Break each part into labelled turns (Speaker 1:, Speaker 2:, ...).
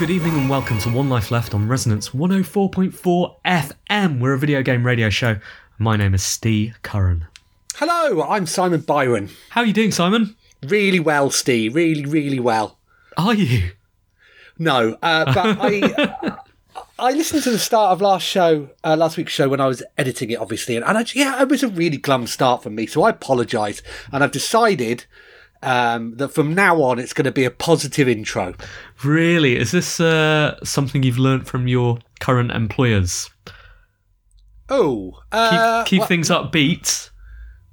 Speaker 1: Good evening, and welcome to One Life Left on Resonance 104.4 FM. We're a video game radio show. My name is Steve Curran.
Speaker 2: Hello, I'm Simon Byron.
Speaker 1: How are you doing, Simon?
Speaker 2: Really well, Steve. Really, really well.
Speaker 1: Are you?
Speaker 2: No, uh, but I I listened to the start of last show, uh, last week's show when I was editing it, obviously, and, and I, yeah, it was a really glum start for me. So I apologise, and I've decided um, that from now on it's going to be a positive intro.
Speaker 1: Really? Is this uh, something you've learnt from your current employers?
Speaker 2: Oh,
Speaker 1: Keep,
Speaker 2: uh,
Speaker 1: keep
Speaker 2: well,
Speaker 1: things upbeat.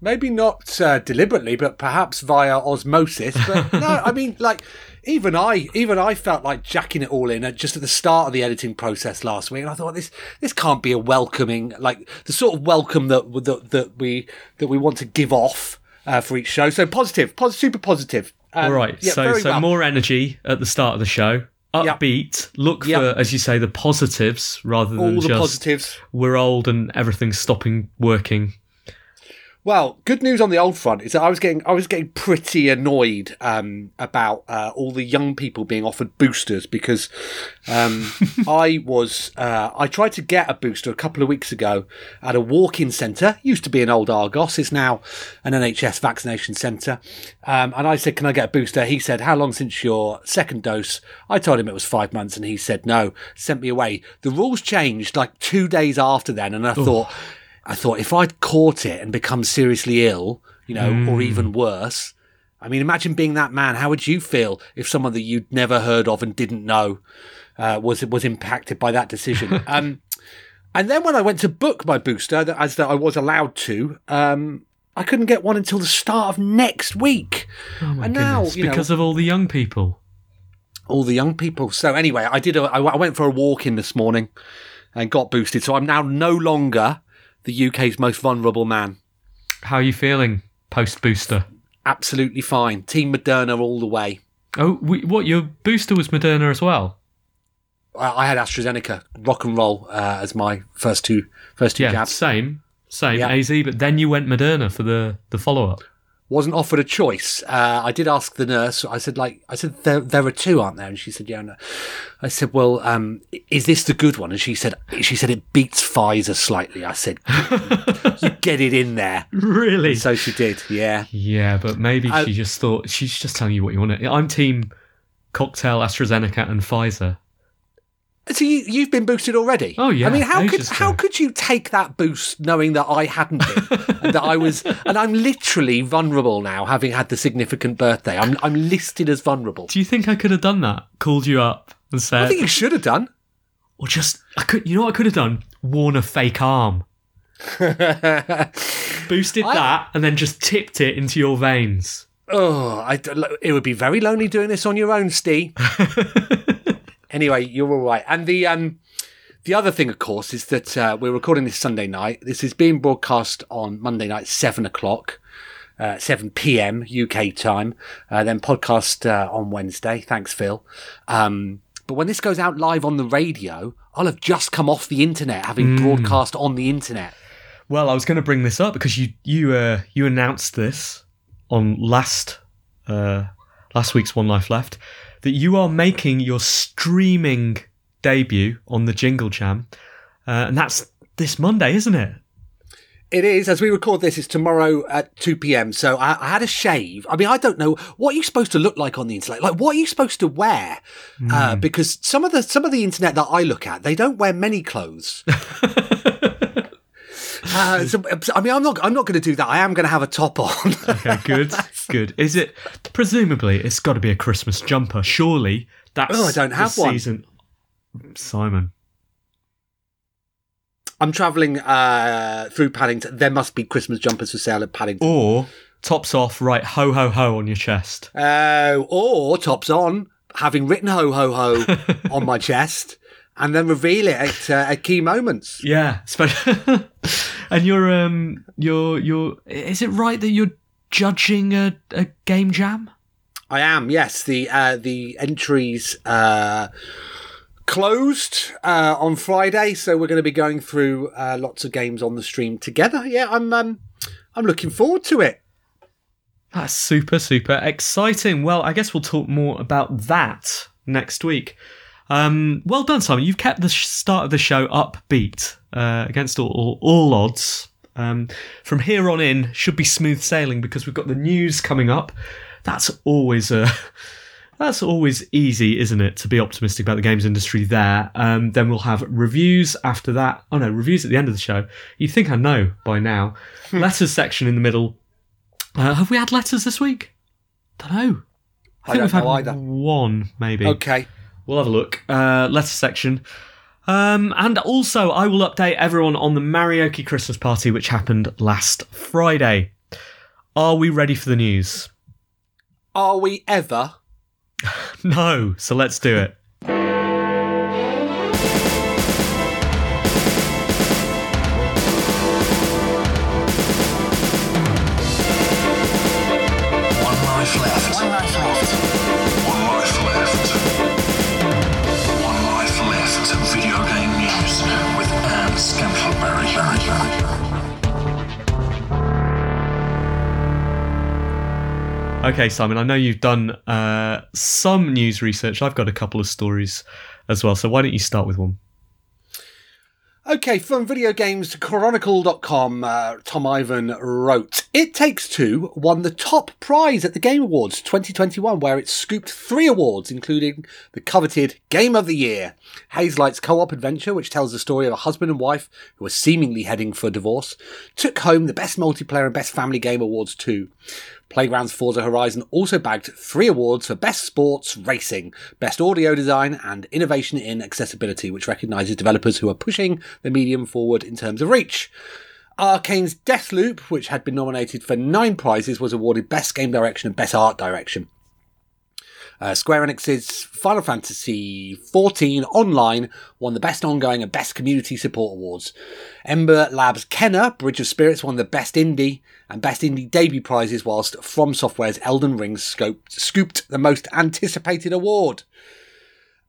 Speaker 2: maybe not uh, deliberately, but perhaps via osmosis. But no, I mean, like even I, even I felt like jacking it all in at just at the start of the editing process last week, and I thought this this can't be a welcoming, like the sort of welcome that that, that we that we want to give off uh, for each show. So positive, pos- super positive. Um,
Speaker 1: All right,
Speaker 2: yeah,
Speaker 1: so so
Speaker 2: well.
Speaker 1: more energy at the start of the show.
Speaker 2: Yep.
Speaker 1: Upbeat. Look
Speaker 2: Yep.
Speaker 1: for, as you say, the positives rather than
Speaker 2: all the
Speaker 1: just
Speaker 2: positives.
Speaker 1: we're old and everything's stopping working.
Speaker 2: Well, good news on the old front is that I was getting I was getting pretty annoyed um, about uh, all the young people being offered boosters because um, I was uh, I tried to get a booster a couple of weeks ago at a walk-in centre. Used to be an old Argos, is now an NHS vaccination centre. Um, and I said, "Can I get a booster?" He said, "How long since your second dose?" I told him it was five months, and he said no. Sent me away. The rules changed like two days after then, and I thought. I thought if I'd caught it and become seriously ill, you know, or even worse, I mean, imagine being that man. How would you feel if someone that you'd never heard of and didn't know uh, was was impacted by that decision? um, and then when I went to book my booster, that- as that I was allowed to, um, I couldn't get one until the start of next week.
Speaker 1: Oh my
Speaker 2: and now,
Speaker 1: goodness,
Speaker 2: know,
Speaker 1: because of all the young people.
Speaker 2: all the young people. So anyway, I did. A, I, I went for a walk in this morning and got boosted. So I'm now no longer the UK's most vulnerable man.
Speaker 1: How are you feeling post booster?
Speaker 2: absolutely fine. Team Moderna all the way.
Speaker 1: Oh, we, what your booster was Moderna as well?
Speaker 2: I I had AstraZeneca, rock and roll, uh, as my first two first two
Speaker 1: Yeah,
Speaker 2: jabs.
Speaker 1: same, same
Speaker 2: Yeah.
Speaker 1: AZ. But then you went Moderna for the the follow up.
Speaker 2: Wasn't offered a choice. Uh, I did ask the nurse. I said, like, I said, there, there are two, aren't there? And she said, yeah. No. I said, well, um, is this the good one? And she said, she said it beats Pfizer slightly. I said, you get it in there.
Speaker 1: Really?
Speaker 2: So she did. Yeah.
Speaker 1: yeah, but maybe she just thought she's just telling you what you want. I'm team cocktail, AstraZeneca, and Pfizer.
Speaker 2: So you, you've been boosted already?
Speaker 1: Oh, yeah,
Speaker 2: I mean, how could how could you take that boost knowing that I hadn't been, and that I was, and I'm literally vulnerable now, having had the significant birthday. I'm I'm listed as vulnerable.
Speaker 1: Do you think I could have done that? Called you up and said.
Speaker 2: I think you should have done.
Speaker 1: or just I could. You know what I could have done? Worn a fake arm, boosted
Speaker 2: I-
Speaker 1: that, and then just tipped it into your veins.
Speaker 2: Oh, I, it would be very lonely doing this on your own, Steve. anyway, you're all right. And the um, The other thing, of course, is that uh, we're recording this Sunday night. This is being broadcast on Monday night, seven o'clock, uh, seven p.m. UK time. Uh, then podcast uh, on Wednesday. Thanks, Phil. Um, but when this goes out live on the radio, I'll have just come off the internet, having broadcast on the internet.
Speaker 1: Well, I was going to bring this up because you you uh, you announced this on last uh, last week's One Life Left that you are making your streaming debut on the Jingle Jam, uh, and that's this Monday, isn't it?
Speaker 2: It is, as we record this, it's tomorrow at 2 p.m. So I, I had a shave. I mean, I don't know what are you supposed to look like on the internet. Like, what are you supposed to wear? Uh, because some of the some of the internet that I look at, they don't wear many clothes. uh, so, I mean, I'm not. I'm not going to do that. I am going to have a top on.
Speaker 1: Okay, good, good. Is it presumably it's got to be a Christmas jumper? Surely that's
Speaker 2: Oh, I don't
Speaker 1: the
Speaker 2: have one.
Speaker 1: season. Simon,
Speaker 2: I'm travelling uh, through Paddington. There must be Christmas jumpers for sale at Paddington.
Speaker 1: or tops off, right? Ho ho ho on your chest.
Speaker 2: Uh, or tops on, having written ho ho ho on my chest, and then reveal it at, uh, at key moments.
Speaker 1: Yeah, and you're um you're you're is it right that you're judging a, a game jam?
Speaker 2: I am, yes. The uh, the entries uh, closed uh, on Friday, so we're going to be going through uh, lots of games on the stream together. Yeah, I'm um, I'm looking forward to it.
Speaker 1: That's super super exciting. Well, I guess we'll talk more about that next week. Um, well done, Simon. You've kept the start of the show upbeat uh, against all, all, all odds. Um, from here on in, should be smooth sailing because we've got the news coming up. That's always a that's always easy, isn't it, to be optimistic about the games industry there. Um, then we'll have reviews after that. Oh no, reviews at the end of the show. You'd think I know by now. letters section in the middle. Uh, have we had letters this week? Don't know. I
Speaker 2: I
Speaker 1: think
Speaker 2: don't
Speaker 1: we've had
Speaker 2: know either.
Speaker 1: one, maybe.
Speaker 2: Okay.
Speaker 1: We'll have a look. Uh, letter section. Um, and also, I will update everyone on the Marioki Christmas party, which happened last Friday. Are we ready for the news?
Speaker 2: Are we ever?
Speaker 1: No, so let's do it. Okay, Simon, I know you've done uh, some news research. I've got a couple of stories as well, so why don't you start with one?
Speaker 2: Okay, from video games chronicle.com, uh, Tom Ivan wrote It Takes Two won the top prize at the Game Awards 2021, where it scooped three awards, including the coveted Game of the Year. Hazelight's co op adventure, which tells the story of a husband and wife who are seemingly heading for divorce, took home the Best Multiplayer and Best Family Game Awards too. Playground's Forza Horizon also bagged three awards for Best Sports Racing, Best Audio Design, and Innovation in Accessibility, which recognises developers who are pushing the medium forward in terms of reach. Arkane's Deathloop, which had been nominated for nine prizes, was awarded Best Game Direction and Best Art Direction. Uh, Square Enix's Final Fantasy XIV Online won the Best Ongoing and Best Community Support Awards. Ember Labs' Kena, Bridge of Spirits, won the Best Indie and Best Indie Debut prizes, whilst From Software's Elden Ring scoped, scooped the most anticipated award.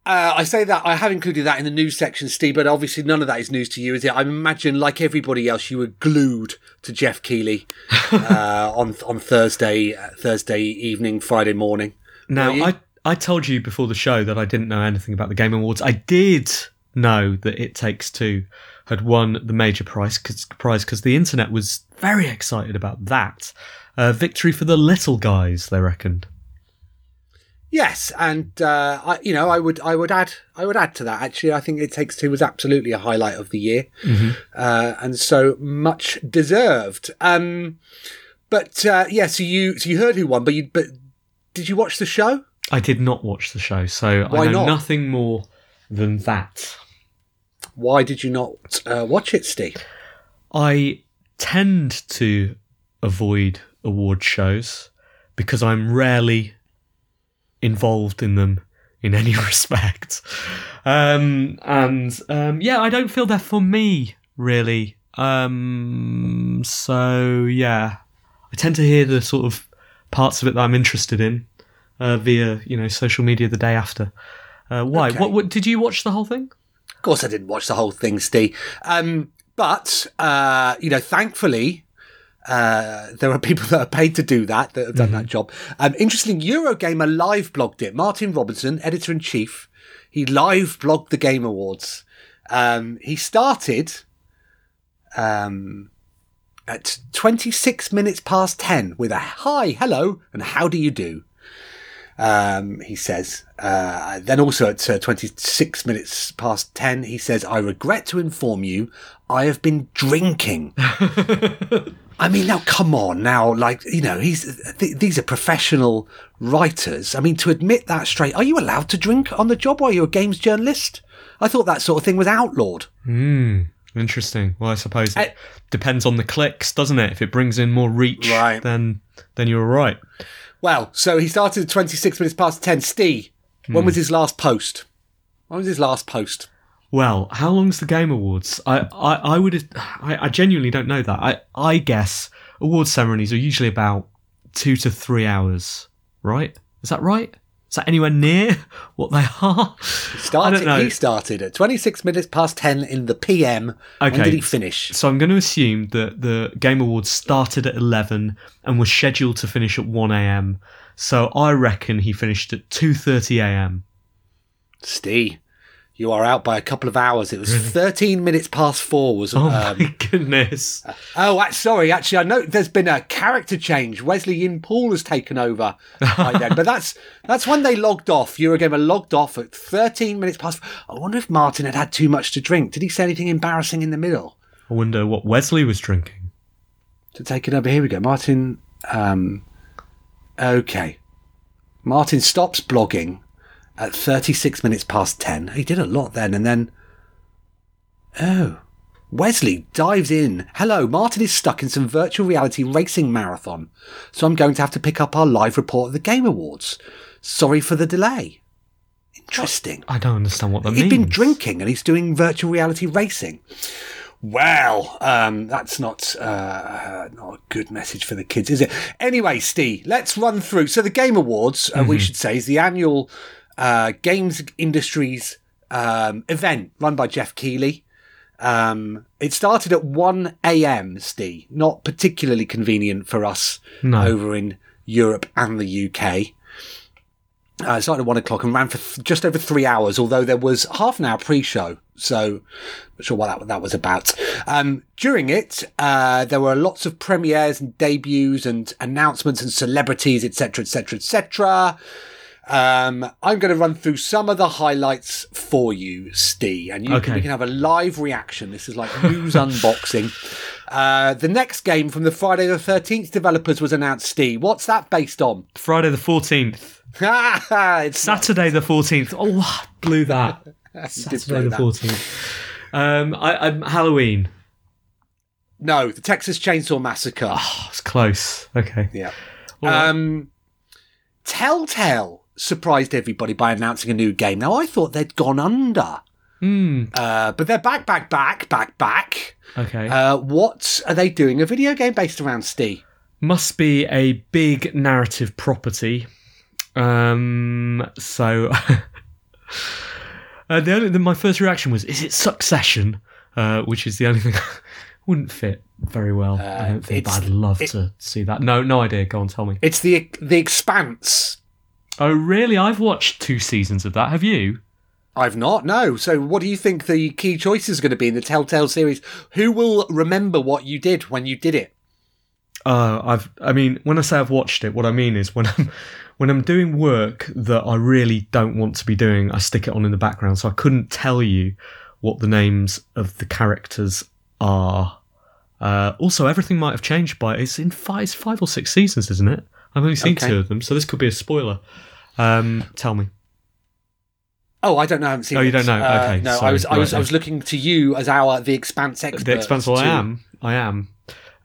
Speaker 2: Uh, I say that I have included that in the news section, Steve, but obviously none of that is news to you, is it? I imagine, like everybody else, you were glued to Geoff Keighley uh, on on Thursday, uh, Thursday evening, Friday morning.
Speaker 1: Now, I, I told you before the show that I didn't know anything about the Game Awards. I did know that It Takes Two had won the major prize because the internet was very excited about that. Uh, victory for the little guys, they reckoned.
Speaker 2: Yes, and uh, I, you know, I would, I would add, I would add to that. Actually, I think It Takes Two was absolutely a highlight of the year, uh, and so much deserved. Um, but uh, yeah, so you, so you heard who won, but you, but did you watch the show?
Speaker 1: I did not watch the show, so
Speaker 2: Why
Speaker 1: I know
Speaker 2: not?
Speaker 1: nothing more than that.
Speaker 2: Why did you not uh, watch it, Steve?
Speaker 1: I tend to avoid award shows because I'm rarely involved in them in any respect. Um, and um, yeah, I don't feel they're for me really. Um, so yeah, I tend to hear the sort of parts of it that I'm interested in uh, via you know social media the day after. Uh, why?
Speaker 2: Okay.
Speaker 1: What, what? Did you watch the whole thing?
Speaker 2: Of course, I didn't watch the whole thing, Steve. Um, but uh, you know, thankfully, uh, there are people that are paid to do that that have done that job. Um, interesting, Eurogamer live blogged it. Martin Robinson, editor in chief, he live blogged the Game Awards. Um, he started um, at 26 minutes past 10 with a hi, hello, and how do you do? Um, he says. Uh, then also at uh, 26 minutes past 10, he says, I regret to inform you, I have been drinking. I mean, now come on, now, like, you know, he's, th- these are professional writers. I mean, to admit that straight, are you allowed to drink on the job while you're a games journalist? I thought that sort of thing was outlawed.
Speaker 1: Hmm. Interesting. Well, I suppose it
Speaker 2: I-
Speaker 1: depends on the clicks, doesn't it? If it brings in more reach,
Speaker 2: Right.
Speaker 1: then then you're right.
Speaker 2: Well, so he started at 26 minutes past 10. Steve, when was his last post? When was his last post?
Speaker 1: Well, how long's the Game Awards? I, I, I would, I, I genuinely don't know that. I, I guess award ceremonies are usually about two to three hours, right? Is that right? Is that anywhere near what they are? I
Speaker 2: Started. He started at 26 minutes past 10 in the PM.
Speaker 1: Okay.
Speaker 2: When did he finish?
Speaker 1: So I'm going to assume that the Game Awards started at 11 and was scheduled to finish at 1 a.m. So I reckon he finished at 2:30 a.m.
Speaker 2: Steve, you are out by a couple of hours. It was 13 minutes past four. Was
Speaker 1: Oh
Speaker 2: um,
Speaker 1: my goodness!
Speaker 2: Oh, uh, sorry. Actually, I know there's been a character change. Wesley Yin-Poole has taken over by then, but that's that's when they logged off. Eurogamer logged off at 13 minutes past. I wonder if Martin had had too much to drink. Did he say anything embarrassing in the middle
Speaker 1: I wonder what Wesley was drinking.
Speaker 2: to take it over? Here we go. Martin. Um, okay. Martin stops blogging at 36 minutes past 10. He did a lot then, and then. Oh. Wesley dives in. Hello, Martin is stuck in some virtual reality racing marathon, so I'm going to have to pick up our live report of the Game Awards. Sorry for the delay. Interesting.
Speaker 1: I don't understand what that
Speaker 2: He'd
Speaker 1: means.
Speaker 2: He'd been drinking and he's doing virtual reality racing. Well, um, that's not uh, not a good message for the kids, is it? Anyway, Steve, let's run through. So the Game Awards, uh, we should say, is the annual uh, games industries um, event run by Geoff Keighley. Um, it started at 1 a.m., Steve. Not particularly convenient for us
Speaker 1: No.
Speaker 2: over in Europe and the UK. Uh, it started at one o'clock and ran for th- just over three hours, although there was half an hour pre-show. So, not sure what that, that was about. Um, during it, uh, there were lots of premieres and debuts and announcements and celebrities, etc., etc., etc. Um, I'm going to run through some of the highlights for you, Steve, and you can, we can have a live reaction. This is like news unboxing. Uh, the next game from the Friday the 13th developers was announced, Steve. What's that based on?
Speaker 1: Friday the 14th.
Speaker 2: it's
Speaker 1: Saturday the 14th. Oh, I blew that. Saturday the
Speaker 2: that.
Speaker 1: 14th. Um, I, I'm Halloween.
Speaker 2: No, the Texas Chainsaw Massacre.
Speaker 1: Oh, it's close. Okay.
Speaker 2: yeah. Um, Telltale surprised everybody by announcing a new game. Now I thought they'd gone under,
Speaker 1: Hmm.
Speaker 2: uh, but they're back, back, back, back, back.
Speaker 1: Okay.
Speaker 2: Uh, what are they doing? A video game based around Steve?
Speaker 1: Must be a big narrative property. Um. So. uh, the only the, my first reaction was, "Is it Succession?" Uh, which is the only thing wouldn't fit very well. I don't think.
Speaker 2: Uh,
Speaker 1: I'd love
Speaker 2: it-
Speaker 1: to see that. No, no idea. Go on, tell me.
Speaker 2: It's the the Expanse.
Speaker 1: Oh, really? I've watched two seasons of that. Have you?
Speaker 2: I've not. No. So, what do you think the key choices are going to be in the Telltale series? Who will remember what you did when you did it?
Speaker 1: Uh, I've. I mean, when I say I've watched it, what I mean is when I'm when I'm doing work that I really don't want to be doing, I stick it on in the background. So I couldn't tell you what the names of the characters are. Uh, also, everything might have changed by it's in five, it's five or six seasons, isn't it? I've only seen
Speaker 2: Okay.
Speaker 1: two of them, so this could be a spoiler. Um, tell me.
Speaker 2: Oh, I don't know. I haven't seen.
Speaker 1: Oh, you don't know?
Speaker 2: Uh,
Speaker 1: Okay,
Speaker 2: no, I was. I was.
Speaker 1: Right,
Speaker 2: I was looking to you as our the Expanse expert.
Speaker 1: the Expanse. Well, I am. I am.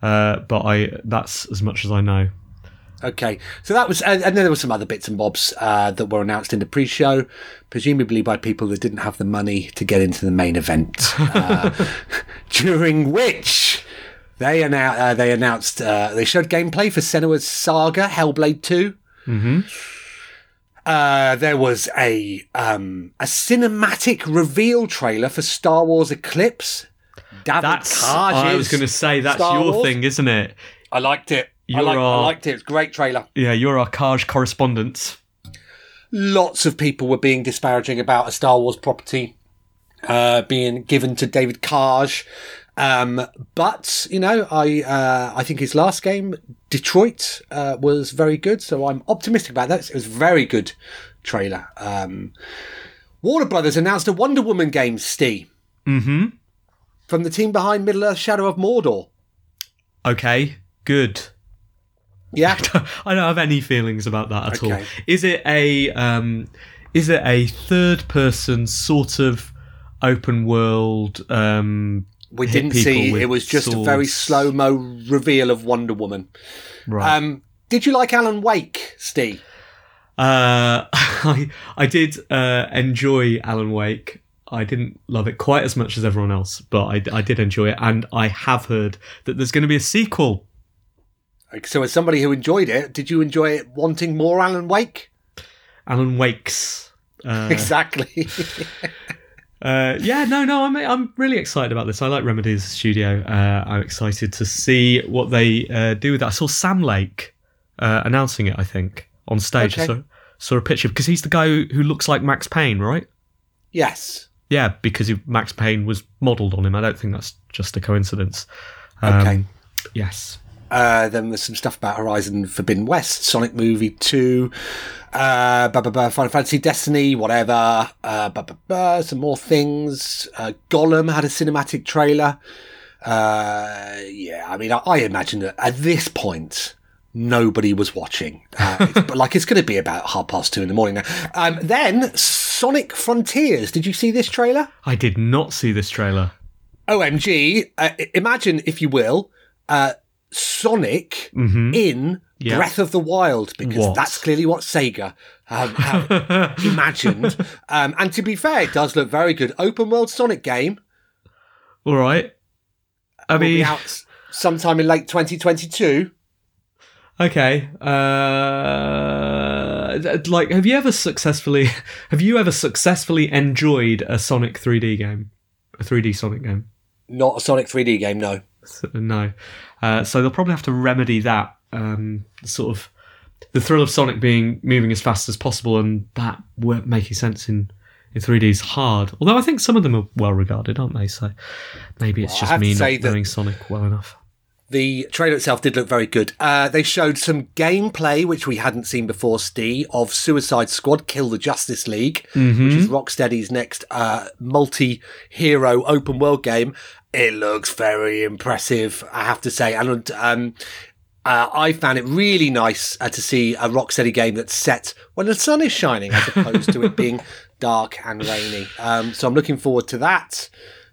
Speaker 1: Uh, but I that's as much as I know.
Speaker 2: Okay, so that was, and, and then there were some other bits and bobs uh, that were announced in the pre-show, presumably by people that didn't have the money to get into the main event. Uh, during which they announced, uh, they announced, uh, they showed gameplay for Senua's Saga Hellblade 2 Mm-hmm. Uh, there was a um, a cinematic reveal trailer for Star Wars Eclipse. David
Speaker 1: That's.
Speaker 2: Cage's
Speaker 1: I was going to say that's
Speaker 2: Star
Speaker 1: your
Speaker 2: Wars.
Speaker 1: thing, isn't it?
Speaker 2: I liked it. I,
Speaker 1: You're
Speaker 2: liked, I liked it. It's great trailer.
Speaker 1: Yeah, you're our Cage correspondent.
Speaker 2: lots of people were being disparaging about a Star Wars property uh, being given to David Cage. Um, but you know, I uh, I think his last game, Detroit, uh, was very good. So I'm optimistic about that. It was a very good trailer. Um, Warner Brothers announced a Wonder Woman game, Steve,
Speaker 1: Mm-hmm.
Speaker 2: from the team behind Middle Earth: Shadow of Mordor.
Speaker 1: Okay, good.
Speaker 2: Yeah,
Speaker 1: I don't have any feelings about that at all. Is it a um, is it a third person sort of open world? Um,
Speaker 2: we didn't see. It was just a very slow mo reveal of Wonder Woman.
Speaker 1: right.
Speaker 2: Um, did you like Alan Wake, Steve?
Speaker 1: Uh, I I did uh, enjoy Alan Wake. I didn't love it quite as much as everyone else, but I, I did enjoy it, and I have heard that there's going to be a sequel.
Speaker 2: So, as somebody who enjoyed it, did you enjoy it wanting more Alan Wake?
Speaker 1: Alan Wake's. Uh,
Speaker 2: exactly.
Speaker 1: Uh, yeah, no, no, I'm I'm really excited about this. I like Remedy's studio. Uh, I'm excited to see what they uh, do with that. I saw Sam Lake uh, announcing it. I think on stage. I
Speaker 2: Okay.
Speaker 1: saw, saw a picture because he's the guy who, who looks like Max Payne, right?
Speaker 2: yes.
Speaker 1: Yeah, because he, Max Payne was modelled on him. I don't think that's just a coincidence. Um,
Speaker 2: Okay.
Speaker 1: Yes.
Speaker 2: Uh, then there's some stuff about Horizon Forbidden West, Sonic Movie 2, uh, blah, blah, blah, Final Fantasy Destiny, whatever, uh, blah, blah, blah, some more things. Uh, Gollum had a cinematic trailer. Uh, yeah, I mean, I, I imagine that at this point, nobody was watching. Uh, but like, it's going to be about half past two in the morning now. Um, then Sonic Frontiers. Did you see this trailer?
Speaker 1: I did not see this trailer.
Speaker 2: OMG, uh, imagine, if you will, uh, Sonic in
Speaker 1: Yeah.
Speaker 2: Breath of the Wild, because
Speaker 1: What?
Speaker 2: that's clearly what Sega um, have imagined. Um, and to be fair, it does look very good. Open world Sonic game
Speaker 1: All right. I
Speaker 2: will be
Speaker 1: mean,
Speaker 2: out sometime in late 2022.
Speaker 1: okay. Uh, like, have you ever successfully have you ever successfully enjoyed a Sonic 3D game, a 3D Sonic game?
Speaker 2: Not a Sonic 3D game, no.
Speaker 1: So, no. Uh, so they'll probably have to remedy that um, sort of the thrill of Sonic being moving as fast as possible, and that wo- making sense in in 3D is hard. Although I think some of them are well regarded, aren't they? So maybe it's
Speaker 2: Well,
Speaker 1: just me not knowing Sonic well enough.
Speaker 2: The trailer itself did look very good. Uh, they showed some gameplay, which we hadn't seen before, Steve, of Suicide Squad Kill the Justice League, which is Rocksteady's next uh, multi hero open world game. It looks very impressive, I have to say. And um, uh, I found it really nice uh, to see a Rocksteady game that's set when the sun is shining, as opposed to it being dark and rainy. Um, so I'm looking forward to that.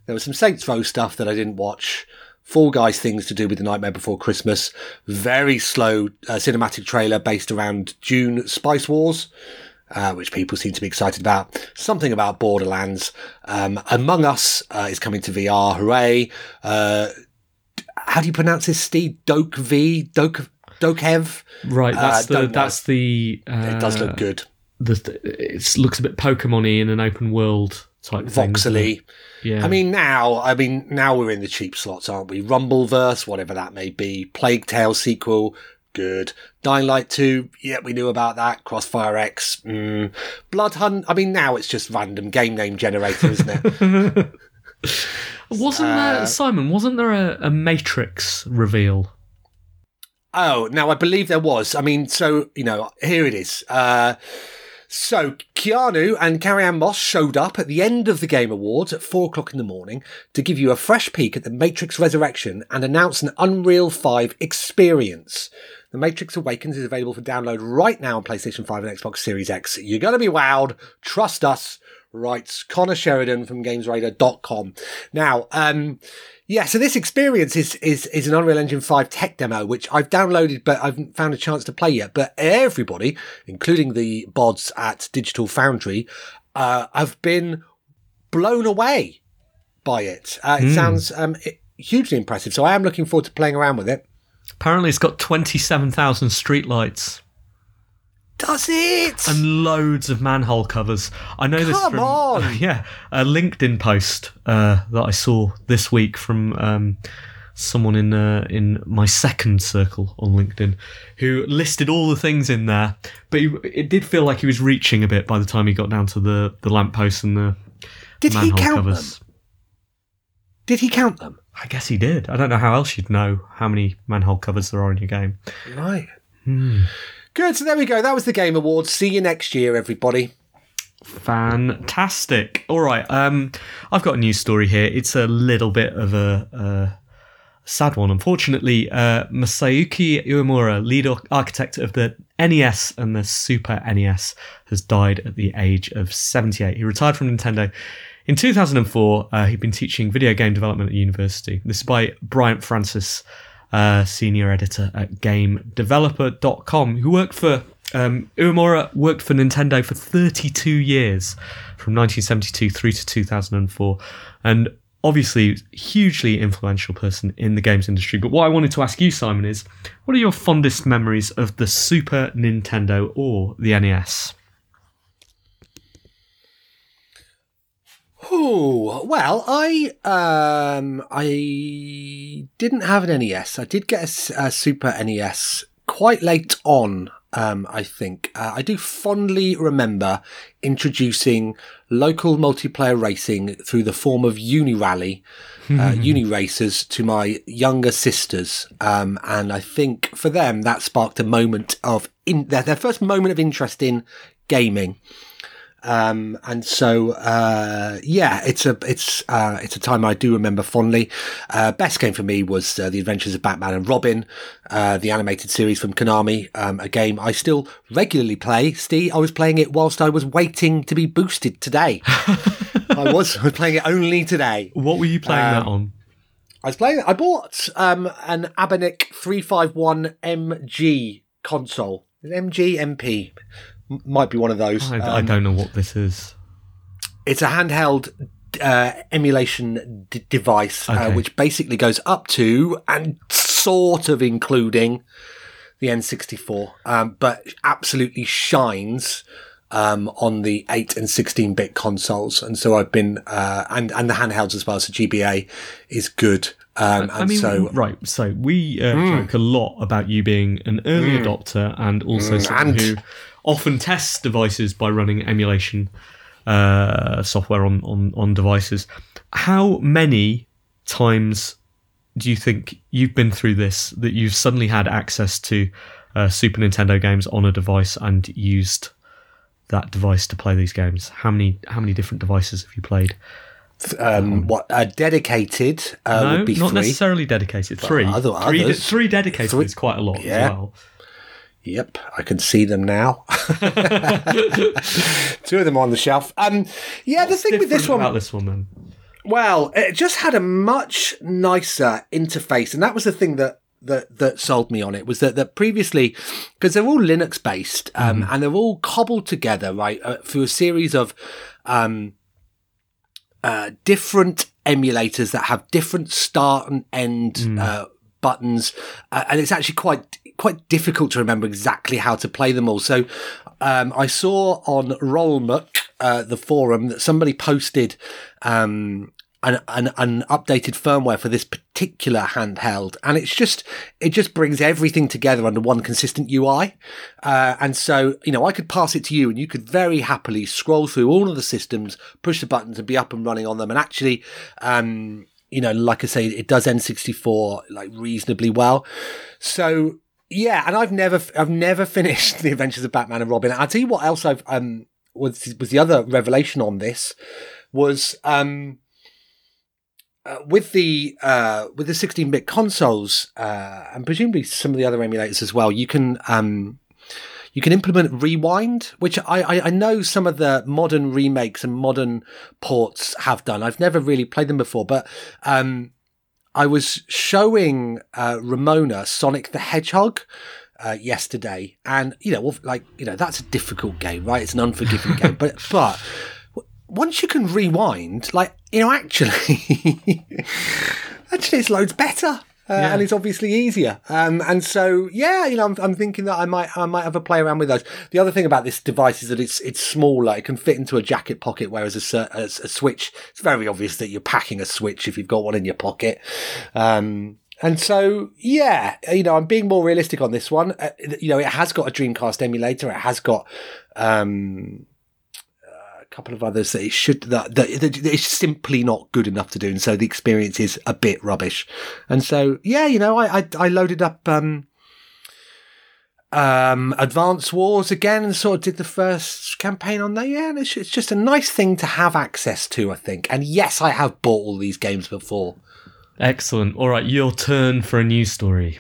Speaker 2: There was some Saints Row stuff that I didn't watch. Fall Guys things to do with the Nightmare Before Christmas. Very slow uh, cinematic trailer based around Dune Spice Wars, uh, which people seem to be excited about. Something about Borderlands. Um, Among Us uh, is coming to VR. Hooray! Uh, how do you pronounce this, Steve? Doke V? Doke Dokev?
Speaker 1: Right, that's
Speaker 2: Uh,
Speaker 1: the that's the. Uh,
Speaker 2: It does look good.
Speaker 1: The, it looks a bit Pokemon-y in an open world type?
Speaker 2: Voxely.
Speaker 1: Yeah.
Speaker 2: I mean, now, I mean, now we're in the cheap slots, aren't we? Rumbleverse, whatever that may be. Plague Tale sequel, good. Dying Light 2, yeah, we knew about that. Crossfire X, mm. Blood Hunt, I mean, now it's just random game name generator, isn't it?
Speaker 1: wasn't there Simon? Wasn't there a, a Matrix reveal?
Speaker 2: Oh, now I believe there was. I mean, so, you know, here it is. Uh, so, Keanu and Carrie-Anne Moss showed up at the end of the Game Awards at four o'clock in the morning to give you a fresh peek at the Matrix Resurrection and announce an Unreal 5 experience. The Matrix Awakens is available for download right now on PlayStation 5 and Xbox Series X. You're going to be wowed. Trust us, writes Connor Sheridan from GamesRadar.com. Now, um, yeah, so this experience is, is, is an Unreal Engine 5 tech demo, which I've downloaded, but I've not found a chance to play yet. But everybody, including the bods at Digital Foundry, uh, have been blown away by it. Uh, it sounds um, hugely impressive. So I am looking forward to playing around with it.
Speaker 1: Apparently, it's got 27,000 streetlights
Speaker 2: Does it?
Speaker 1: and loads of manhole covers. I know this
Speaker 2: Come
Speaker 1: from
Speaker 2: on.
Speaker 1: yeah, a LinkedIn post uh, that I saw this week from um, someone in uh, in my second circle on LinkedIn who listed all the things in there. But he, it did feel like he was reaching a bit by the time he got down to the the lampposts and the
Speaker 2: Did he
Speaker 1: manhole
Speaker 2: count
Speaker 1: covers.
Speaker 2: them? Did he count them?
Speaker 1: I guess he did. I don't know how else you'd know how many manhole covers there are in your game.
Speaker 2: Right. Good. So there we go. That was the Game Awards. See you next year, everybody.
Speaker 1: Fantastic. All right. Um, I've got a news story here. It's a little bit of a, a sad one. Unfortunately, uh, Masayuki Uemura, lead architect of the NES and the Super NES, has died at the age of 78. He retired from Nintendo. In 2004, uh, he'd been teaching video game development at university. This is by Bryant Francis, uh, senior editor at GameDeveloper.com, who worked for um, Uemura worked for Nintendo for 32 years, from 1972 through to 2004, and obviously hugely influential person in the games industry. But what I wanted to ask you, Simon, is what are your fondest memories of the Super Nintendo or the NES?
Speaker 2: Oh well, I um I didn't have an NES. I did get a Super NES quite late on. Um, I think uh, I do fondly remember introducing local multiplayer racing through the form of Uni Rally, uh, Uni Racers to my younger sisters, um, and I think for them that sparked a moment of in their, their first moment of interest in gaming. Um, and so, uh, yeah, it's a, it's, uh, it's a time I do remember fondly. Uh, best game for me was, uh, The Adventures of Batman and Robin, uh, the animated series from Konami, um, a game I still regularly play. Steve, I was playing it whilst I was waiting to be boosted today. I was, playing it only today.
Speaker 1: What were you playing that on?
Speaker 2: I was playing, I bought, um, an Anbernic 351 MG console. MG, MP. Might be one of those.
Speaker 1: I, I
Speaker 2: Um,
Speaker 1: don't know what this is.
Speaker 2: it's a handheld uh, emulation d- device, uh, which basically goes up to and sort of including the N64, um, but absolutely shines um, on the 8 and 16 bit consoles. And so I've been, uh, and, and the handhelds as well. So GBA is good. Um, and
Speaker 1: I mean,
Speaker 2: so,
Speaker 1: right. So we uh, joke a lot about you being an early adopter and also someone
Speaker 2: and-
Speaker 1: who often tests devices by running emulation uh, software on, on on devices. How many times do you think you've been through this that you've suddenly had access to uh, Super Nintendo games on a device and used that device to play these games? How many how many different devices have you played?
Speaker 2: um, what, uh, dedicated uh,
Speaker 1: no,
Speaker 2: would be
Speaker 1: not
Speaker 2: three.
Speaker 1: necessarily dedicated. Three.
Speaker 2: other-
Speaker 1: three,
Speaker 2: others.
Speaker 1: three dedicated
Speaker 2: Three-
Speaker 1: is quite a lot
Speaker 2: Yeah.
Speaker 1: as well.
Speaker 2: Yep, I can see them now. Two of them on the shelf. Um, yeah, the thing with this one,
Speaker 1: about this one, then.
Speaker 2: well, it just had a much nicer interface, and that was the thing that that that sold me on it was that that previously because they're all Linux based um, and they're all cobbled together right uh, through a series of um, uh, different emulators that have different start and end uh, buttons, uh, and it's actually quite quite difficult to remember exactly how to play them all. So um, I saw on Rollmuck, uh, the forum, that somebody posted um, an, an, an updated firmware for this particular handheld, and it's just it just brings everything together under one consistent UI. Uh, and so you know, I could pass it to you, and you could very happily scroll through all of the systems, push the buttons, and be up and running on them. And actually, um, you know, like I say, it does N64 like reasonably well. So yeah, and I've never I've never finished the Adventures of Batman and Robin. I'll tell you what else I've um was was the other revelation on this was um uh, with the uh, with the 16-bit consoles uh, and presumably some of the other emulators as well, you can um, you can implement rewind, which I, I, I know some of the modern remakes and modern ports have done. I've never really played them before, but um, I was showing uh, Ramona Sonic the Hedgehog. Uh, yesterday, and you know, like you know, that's a difficult game, right? It's an unforgiving game, but but once you can rewind, like you know, actually, actually, it's loads better. Uh,
Speaker 1: Yeah.
Speaker 2: And it's obviously easier, um, and so yeah, you know, I'm, I'm thinking that I might, I might have a play around with those. The other thing about this device is that it's it's smaller; it can fit into a jacket pocket, whereas a, a, a switch, it's very obvious that you're packing a switch if you've got one in your pocket. Um, and so, yeah, you know, I'm being more realistic on this one. Uh, you know, it has got a Dreamcast emulator. It has got um, couple of others that it should that, that, that it's simply not good enough to do, and so the experience is a bit rubbish. And so, yeah, you know, I I, I loaded up um, um, Advance Wars again and sort of did the first campaign on there. Yeah, and it's, it's just a nice thing to have access to, I think. And yes, I have bought all these games before.
Speaker 1: Excellent. All right, your turn for a news story.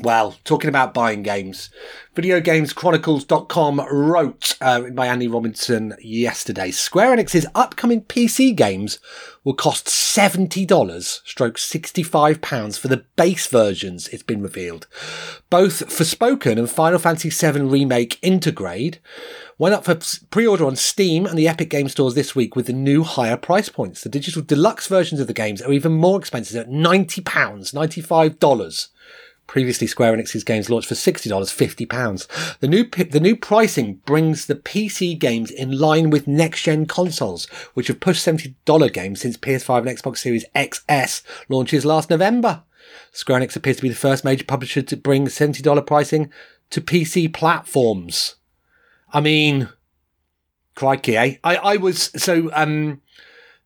Speaker 2: Well, talking about buying games, VideoGamesChronicles.com wrote uh, by Andy Robinson yesterday. Square Enix's upcoming PC games will cost seventy dollars, stroke sixty-five pounds for the base versions. It's been revealed. Both Forspoken and Final Fantasy VII Remake Intergrade went up for pre-order on Steam and the Epic Game Stores this week with the new higher price points. The digital deluxe versions of the games are even more expensive at ninety pounds, ninety-five dollars. Previously, Square Enix's games launched for sixty dollars, fifty pounds. The new the new pricing brings the PC games in line with next gen consoles, which have pushed seventy dollar games since PS5 and Xbox Series XS launches last November. Square Enix appears to be the first major publisher to bring seventy dollar pricing to PC platforms. I mean, crikey, eh? I I was so um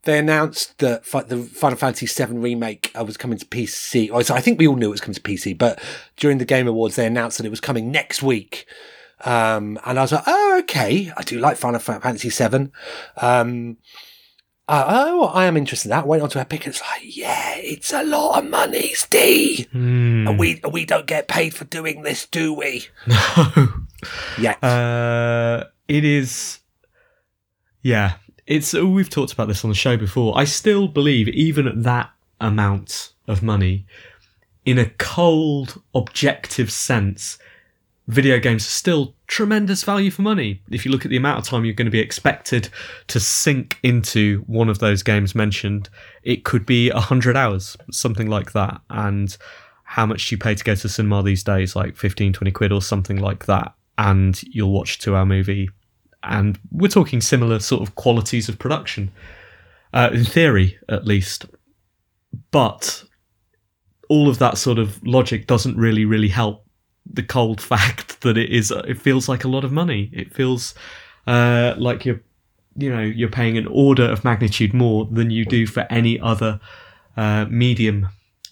Speaker 2: they announced that fi- the Final Fantasy VII remake uh, was coming to PC. So I think we all knew it was coming to PC, but during the Game Awards, they announced that it was coming next week. Um, and I was like, oh, okay. I do like Final Fantasy VII. Um, uh, oh, I am interested in that. Went on to Epic. It's like, yeah, it's a lot of money, Steve. And we we don't get paid for doing this, do we?
Speaker 1: No.
Speaker 2: Yeah.
Speaker 1: Uh, it is. Yeah, it's. oh, We've talked about this on the show before. I still believe, even at that amount of money, in a cold, objective sense, video games are still tremendous value for money. If you look at the amount of time you're going to be expected to sink into one of those games mentioned, it could be 100 hours, something like that. And how much do you pay to go to the cinema these days? Like 15, 20 quid or something like that. And you'll watch a two hour movie. And we're talking similar sort of qualities of production, uh, in theory, at least. But all of that sort of logic doesn't really, really help the cold fact that it is. It feels like a lot of money. It feels uh, like you're, you know, you're paying an order of magnitude more than you do for any other uh, medium,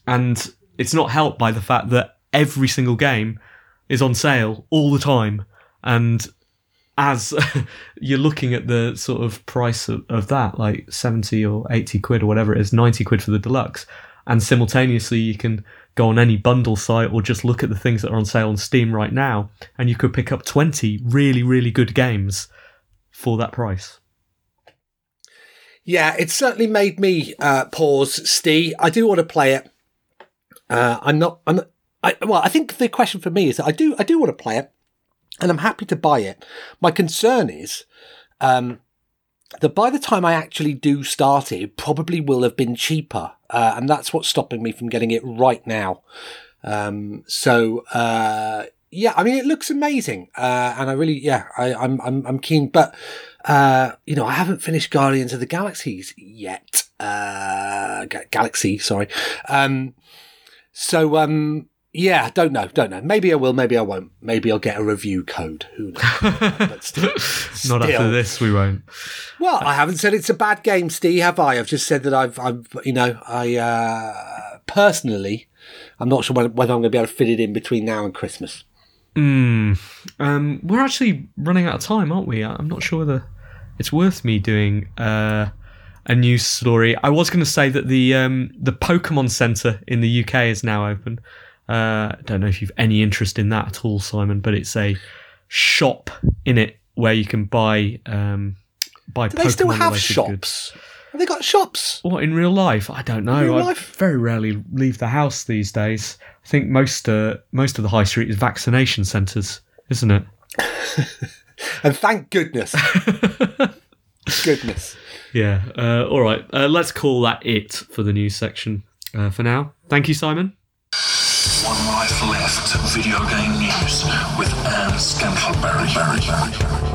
Speaker 1: and it's not helped by the fact that every single game is on sale all the time, and as you're looking at the sort of price of, of that, like 70 or 80 quid or whatever it is, 90 quid for the deluxe, and simultaneously you can go on any bundle site or just look at the things that are on sale on Steam right now, and you could pick up 20 really, really good games for that price.
Speaker 2: Yeah, it certainly made me uh, pause, Steve. I do want to play it. Uh, I'm not. I'm. Not, I, well, I think the question for me is that I do. I do want to play it, and I'm happy to buy it. My concern is um, that by the time I actually do start it, it probably will have been cheaper, uh, and that's what's stopping me from getting it right now. Um, so uh, yeah, I mean, it looks amazing, uh, and I really, yeah, I, I'm, I'm, I'm keen. But uh, you know, I haven't finished Guardians of the Galaxies yet. Uh, Ga- Galaxy, sorry. Um, so um, yeah, don't know, don't know. Maybe I will, maybe I won't. Maybe I'll get a review code. Who knows? but still,
Speaker 1: Not after this, we won't.
Speaker 2: Well, I haven't said it's a bad game, Steve, have I? I've just said that I've, I've you know, I uh, personally, I'm not sure whether whether I'm going to be able to fit it in between now and Christmas.
Speaker 1: Mm. Um, we're actually running out of time, aren't we? I'm not sure whether it's worth me doing uh, a news story. I was going to say that the um, the Pokemon Center in the UK is now open. Uh, I don't know if you've any interest in that at all, Simon, but it's a shop in it where you can buy um, buy.
Speaker 2: Do they still have shops?
Speaker 1: goods.
Speaker 2: Have they got shops?
Speaker 1: What in real life? I don't know.
Speaker 2: real
Speaker 1: I
Speaker 2: life?
Speaker 1: very rarely leave the house these days. I think most uh, most of the high street is vaccination centres, isn't it?
Speaker 2: And thank goodness. goodness.
Speaker 1: Yeah. Uh, all right. Uh, let's call that it for the news section uh, for now. Thank you, Simon.
Speaker 3: One life left. Video game news with Anne Scantleberry.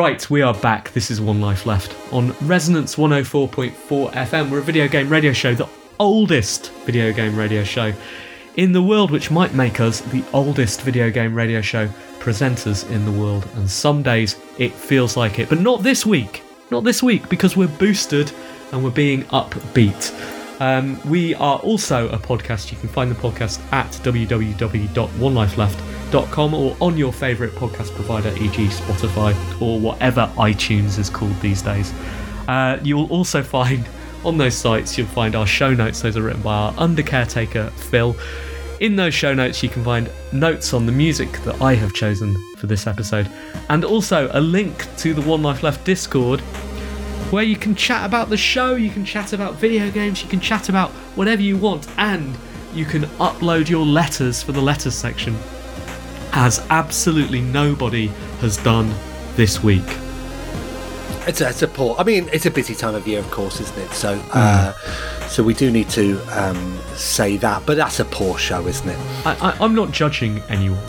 Speaker 1: Right, we are back. This is One Life Left on Resonance 104.4 FM. We're a video game radio show, the oldest video game radio show in the world, which might make us the oldest video game radio show presenters in the world. And some days it feels like it, but not this week. Not this week because we're boosted and we're being upbeat. Um, we are also a podcast. You can find the podcast at www.onelifeleft.com or on your favourite podcast provider, e.g., Spotify or whatever iTunes is called these days. Uh, you will also find on those sites, you'll find our show notes. Those are written by our under caretaker, Phil. In those show notes, you can find notes on the music that I have chosen for this episode, and also a link to the One Life Left Discord where you can chat about the show, you can chat about video games, you can chat about whatever you want, and you can upload your letters for the letters section, as absolutely nobody has done this week.
Speaker 2: It's a, it's a poor. I mean, it's a busy time of year, of course, isn't it? So, uh, so we do need to um, say that. But that's a poor show, isn't it?
Speaker 1: I, I'm not judging anyone,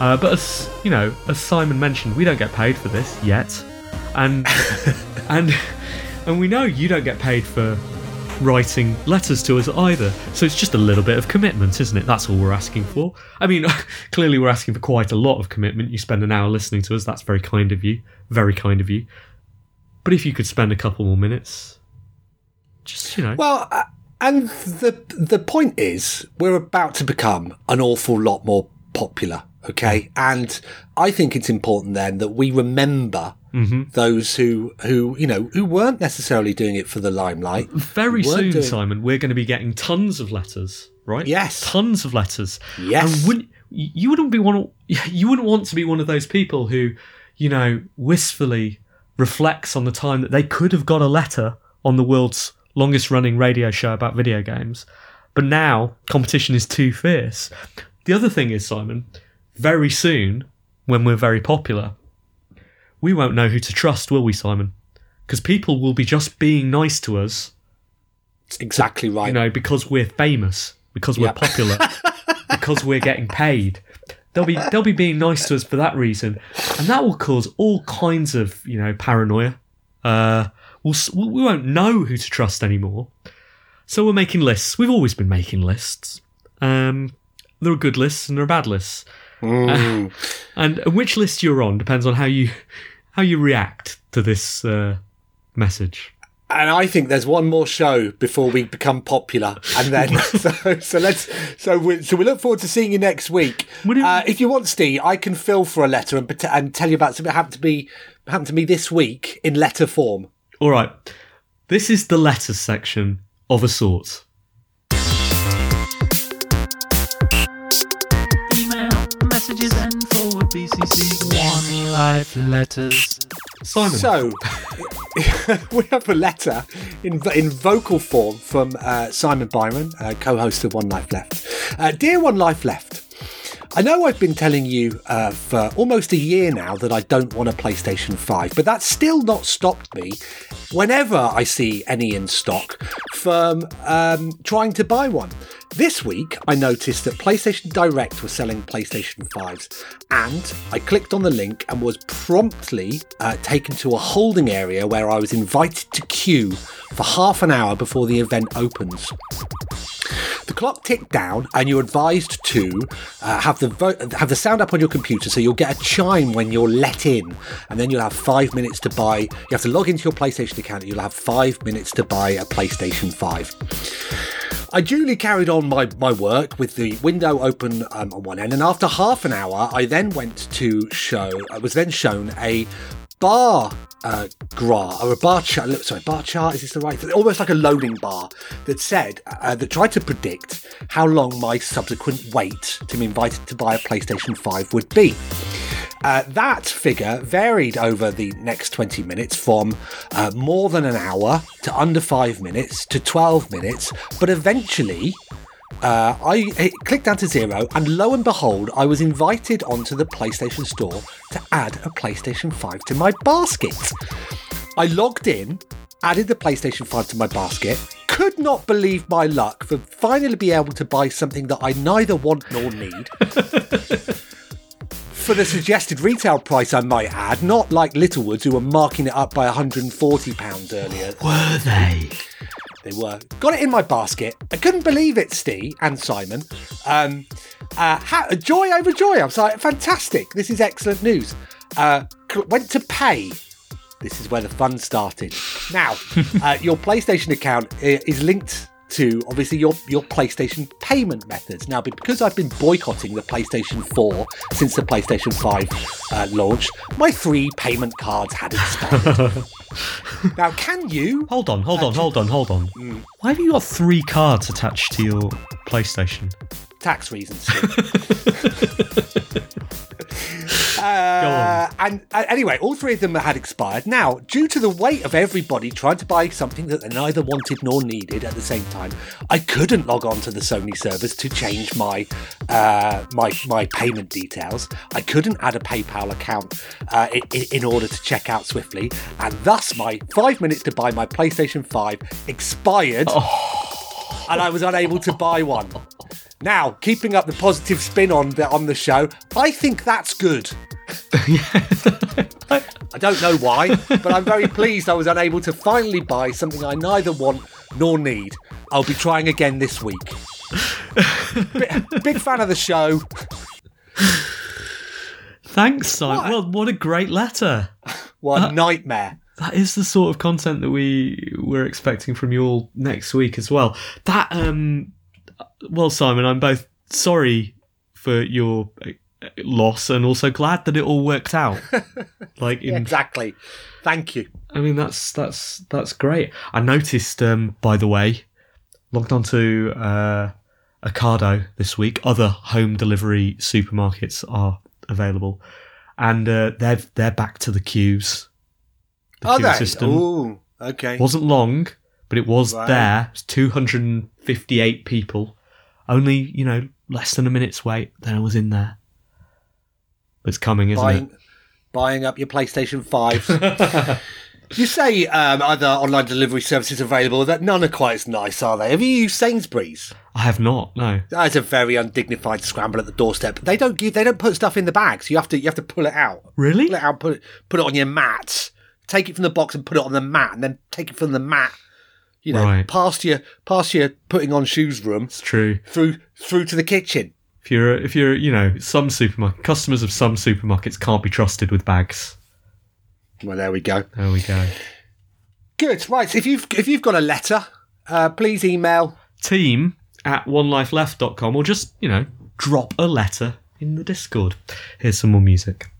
Speaker 1: uh, but as you know, as Simon mentioned, we don't get paid for this yet, and and and we know you don't get paid for writing letters to us either. So it's just a little bit of commitment, isn't it? That's all we're asking for. I mean, clearly we're asking for quite a lot of commitment. You spend an hour listening to us. That's very kind of you. Very kind of you. But if you could spend a couple more minutes, just you know,
Speaker 2: Well, uh, and the the point is, we're about to become an awful lot more popular. Okay, and I think it's important then that we remember Mm-hmm. those who who you know who weren't necessarily doing it for the limelight.
Speaker 1: very soon,
Speaker 2: doing-
Speaker 1: Simon, we're going to be getting tons of letters, right?
Speaker 2: Yes.
Speaker 1: tons of letters.
Speaker 2: Yes.
Speaker 1: and wouldn't you wouldn't be one? You wouldn't want to be one of those people who, you know, wistfully reflects on the time that they could have got a letter on the world's longest running radio show about video games, but now competition is too fierce. The other thing is, Simon, very soon, when we're very popular, we won't know who to trust, will we, Simon? Because people will be just being nice to us It's
Speaker 2: Exactly right.
Speaker 1: you know, because we're famous, because we're
Speaker 2: Yeah.
Speaker 1: popular, because we're getting paid. They'll be they'll be being nice to us for that reason, and that will cause all kinds of you know paranoia. Uh, we'll, we we won't know who to trust anymore. So we're making lists. We've always been making lists. Um, there are good lists and there are bad lists,
Speaker 2: Mm.
Speaker 1: and which list you're on depends on how you how you react to this uh, message.
Speaker 2: and I think there's one more show before we become popular, and then so, so let's so we so we look forward to seeing you next week.
Speaker 1: It-
Speaker 2: Uh, if you want, Steve, I can fill for a letter and and tell you about something that happened to be happened to me this week in letter form.
Speaker 1: All right. This is the letters section of a sort.
Speaker 4: BCC one life letters.
Speaker 1: Simon.
Speaker 2: So we have a letter in in vocal form from uh, Simon Byron, uh, co-host of One Life Left. Uh, Dear One Life Left. I know I've been telling you uh, for almost a year now that I don't want a PlayStation 5, but that's still not stopped me whenever I see any in stock from um, trying to buy one. This week, I noticed that PlayStation Direct was selling PlayStation 5s, and I clicked on the link and was promptly uh, taken to a holding area where I was invited to queue for half an hour before the event opens. The clock ticked down, and you're advised to uh, have the vo- have the sound up on your computer, so you'll get a chime when you're let in, and then you'll have five minutes to buy. You have to log into your PlayStation account. And you'll have five minutes to buy a PlayStation Five. I duly carried on my, my work with the window open um, on one end, and after half an hour, I then went to show. I was then shown a bar uh, graph or a bar chart. Sorry, bar chart. Is this the right? thing? Almost like a loading bar that said uh, that tried to predict how long my subsequent wait to be invited to buy a PlayStation Five would be. Uh, that figure varied over the next 20 minutes from uh, more than an hour to under five minutes to 12 minutes, but eventually uh, I clicked down to zero, and lo and behold, I was invited onto the PlayStation Store to add a PlayStation 5 to my basket. I logged in, added the PlayStation 5 to my basket, could not believe my luck for finally be able to buy something that I neither want nor need. For the suggested retail price, I might add, not like Littlewoods, who were marking it up by £140 earlier.
Speaker 4: Were they?
Speaker 2: They were. Got it in my basket. I couldn't believe it, Steve and Simon. Um, uh, ha- joy over joy. I was like, fantastic. This is excellent news. Uh, went to pay. This is where the fun started. Now, uh, your PlayStation account is linked to obviously your, your PlayStation payment methods. Now, because I've been boycotting the PlayStation 4 since the PlayStation 5 uh, launch, my three payment cards had expired. now, can you
Speaker 1: Hold on, hold on, hold on, hold on.
Speaker 2: Mm.
Speaker 1: Why have you got three cards attached to your PlayStation?
Speaker 2: tax reasons. uh, and uh, anyway, all three of them had expired. Now, due to the weight of everybody trying to buy something that they neither wanted nor needed at the same time, I couldn't log on to the Sony servers to change my uh, my my payment details. I couldn't add a PayPal account uh, in, in order to check out swiftly, and thus my five minutes to buy my PlayStation Five expired and I was unable to buy one. Now, keeping up the positive spin on the on the show, I think that's good. I don't know why, but I'm very pleased I was unable to finally buy something I neither want nor need. I'll be trying again this week. big, big fan of the show.
Speaker 1: Thanks, Simon.
Speaker 2: What?
Speaker 1: Well, what a great letter.
Speaker 2: What a nightmare.
Speaker 1: That is the sort of content that we were expecting from you all next week as well. That, um, well, Simon, I'm both sorry for your uh, loss and also glad that it all worked out. Like, in,
Speaker 2: Exactly. Thank you.
Speaker 1: I mean, that's that's that's great. I noticed, um, by the way, logged onto uh, Ocado this week. Other home delivery supermarkets are available, and uh, they're they're back to the queues. The
Speaker 2: Are
Speaker 1: queue
Speaker 2: they?
Speaker 1: system
Speaker 2: Ooh, okay.
Speaker 1: wasn't long, but it was
Speaker 2: Right.
Speaker 1: there. It was 258 people. Only you know less than a minute's wait. Then I was in there. It's coming, isn't
Speaker 2: buying,
Speaker 1: it?
Speaker 2: buying up your PlayStation 5s. you say um, other online delivery services available, that none are quite as nice, are they? Have you used Sainsbury's?
Speaker 1: I have not. No.
Speaker 2: That's a very undignified scramble at the doorstep. They don't give, they don't put stuff in the bags. You have to, you have to pull it out.
Speaker 1: Really?
Speaker 2: Pull it out, put it, put it on your mat. Take it from the box and put it on the mat, and then take it from the mat. You know,
Speaker 1: Right.
Speaker 2: past your, past your putting on shoes room
Speaker 1: It's true.
Speaker 2: through, through to the kitchen.
Speaker 1: If you're, if you're, you know, some supermarket customers of some supermarkets can't be trusted with bags.
Speaker 2: Well, there we go.
Speaker 1: There we go.
Speaker 2: Good. Right. If you've if you've got a letter, uh, please email.
Speaker 1: Team at onelifeleft.com or just, you know, drop a letter in the Discord. Here's some more music.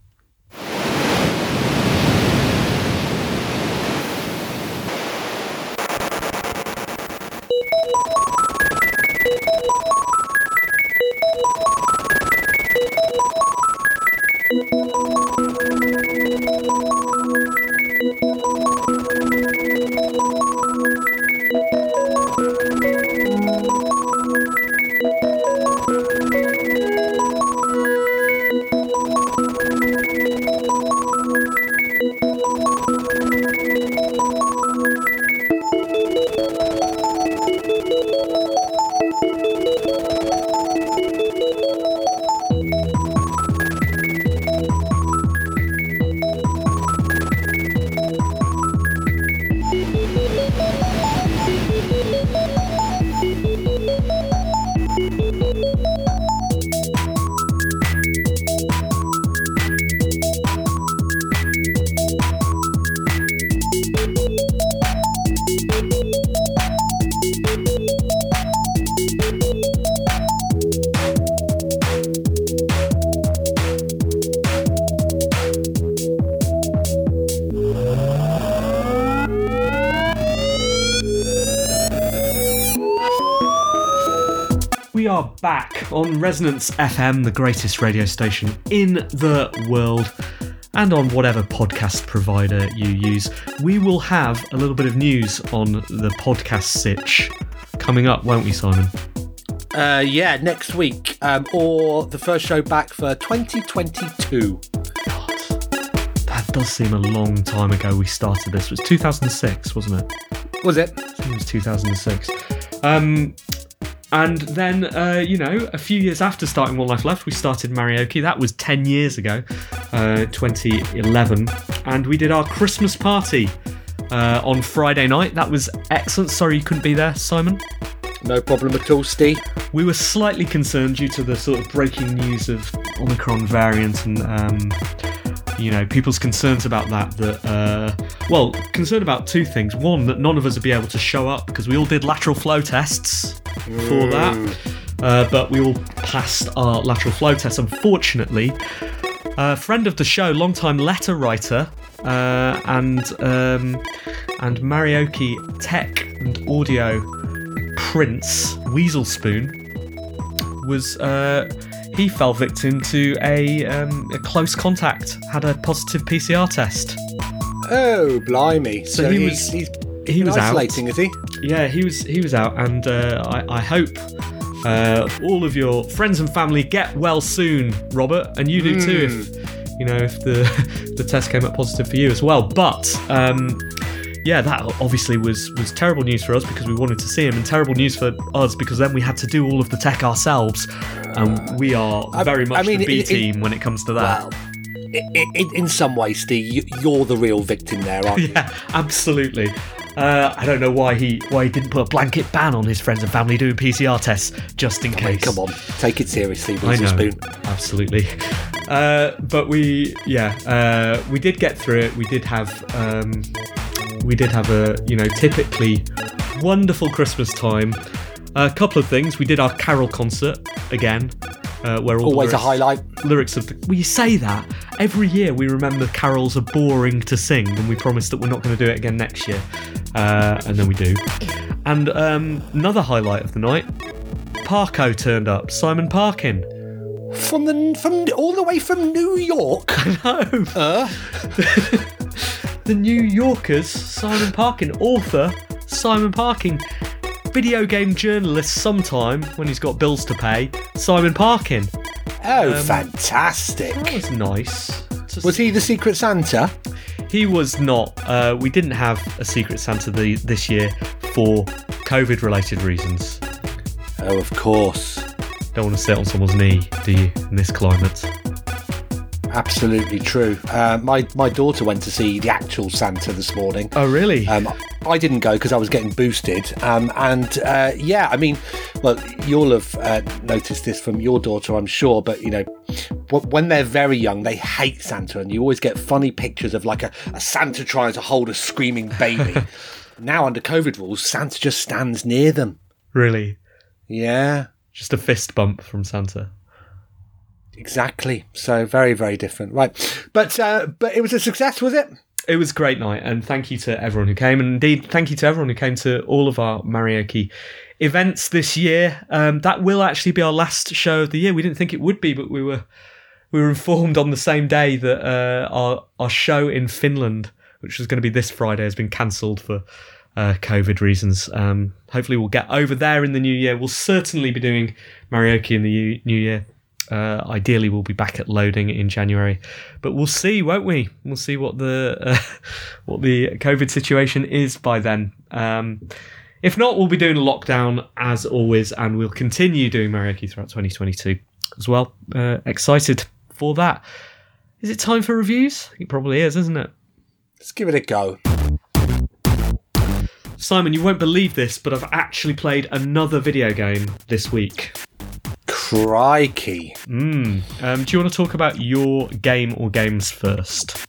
Speaker 1: On Resonance FM, the greatest radio station in the world, and on whatever podcast provider you use. We will have a little bit of news on the podcast sitch coming up, won't we, Simon?
Speaker 2: Uh, yeah, next week, um, or the first show back for 2022.
Speaker 1: God, That does seem a long time ago we started this. It was 2006, wasn't it?
Speaker 2: Was it?
Speaker 1: It was 2006. Um, and then, uh, you know, a few years after starting One Life Left, we started Marioki. That was 10 years ago, uh, 2011. And we did our Christmas party uh, on Friday night. That was excellent. Sorry you couldn't be there, Simon.
Speaker 2: No problem at all, Steve.
Speaker 1: We were slightly concerned due to the sort of breaking news of Omicron variant and, um, you know, people's concerns about that. That, uh, well, concerned about two things. One, that none of us would be able to show up because we all did lateral flow tests for that. Uh, but we all passed our lateral flow test. Unfortunately, a friend of the show, long-time letter writer, uh, and um, and Marioki tech and audio prince Weasel Spoon was uh, he fell victim to a, um, a close contact. Had a positive PCR test.
Speaker 2: Oh, blimey. So,
Speaker 1: he
Speaker 2: he
Speaker 1: was-
Speaker 2: he's
Speaker 1: He was out.
Speaker 2: isolating, is he?
Speaker 1: Yeah, he was he was out, and uh, I, I hope uh, all of your friends and family get well soon, Robert, and you do too. If you know if the the test came up positive for you as well. But um, yeah, that obviously was was terrible news for us because we wanted to see him, and terrible news for us because then we had to do all of the tech ourselves, and we are very much
Speaker 2: I mean,
Speaker 1: the B
Speaker 2: it- it-
Speaker 1: team when it comes to that.
Speaker 2: Well, i i in some ways, Steve, you, you're the real victim there, aren't you?
Speaker 1: Yeah, absolutely. Uh, I don't know why he why he didn't put a blanket ban on his friends and family doing PCR tests just in
Speaker 2: I mean,
Speaker 1: case.
Speaker 2: come on, take it seriously,
Speaker 1: know,
Speaker 2: Spoon.
Speaker 1: absolutely. Uh, but we, yeah, uh, we did get through it. We did have, um, we did have a, you know, typically wonderful Christmas time. A couple of things. We did our carol concert again, uh, where all
Speaker 2: Always
Speaker 1: the
Speaker 2: a highlight.
Speaker 1: lyrics of the. You say that every year. We remember carols are boring to sing, and we promise that we're not going to do it again next year, uh, and then we do. And um, another highlight of the night. Parko turned up. Simon Parkin.
Speaker 2: From the from all the way from New York.
Speaker 1: No.
Speaker 2: Uh,
Speaker 1: the New Yorkers, Simon Parkin, author Simon Parkin, video game journalist sometime when he's got bills to pay, Simon Parkin.
Speaker 2: oh,
Speaker 1: Um,
Speaker 2: fantastic.
Speaker 1: That was nice.
Speaker 2: Was he the Secret Santa?
Speaker 1: He was not. Uh, we didn't have a Secret Santa the, this year for COVID related reasons.
Speaker 2: Oh, of course.
Speaker 1: Don't want to sit on someone's knee, do you, in this climate?
Speaker 2: Absolutely true. Uh, my my daughter went to see the actual Santa this morning.
Speaker 1: Oh, really?
Speaker 2: Um, I didn't go because I was getting boosted. Um, and uh, yeah, I mean, well, you'll have uh, noticed this from your daughter, I'm sure. But you know, when they're very young, they hate Santa, and you always get funny pictures of like a, a Santa trying to hold a screaming baby. now, under COVID rules, Santa just stands near them.
Speaker 1: really?
Speaker 2: Yeah,
Speaker 1: Just a fist bump from Santa.
Speaker 2: Exactly. So very, very different, right? But uh, but it was a success, was it?
Speaker 1: It was a great night, and thank you to everyone who came, and indeed thank you to everyone who came to all of our Marioki events this year. Um, that will actually be our last show of the year. We didn't think it would be, but we were we were informed on the same day that uh, our our show in Finland, which was going to be this Friday, has been cancelled for uh, COVID reasons. Um, hopefully, we'll get over there in the new year. We'll certainly be doing Marioki in the new year. Uh, ideally, we'll be back at loading in January, but we'll see, won't we? We'll see what the uh, what the COVID situation is by then. Um, if not, we'll be doing a lockdown as always, and we'll continue doing Marioki throughout 2022 as well. Uh, excited for that. Is it time for reviews? It probably is, isn't it?
Speaker 2: Let's give it a go.
Speaker 1: Simon, you won't believe this, but I've actually played another video game this week.
Speaker 2: Crikey.
Speaker 1: Mm. Um, do you want to talk about your game or games first?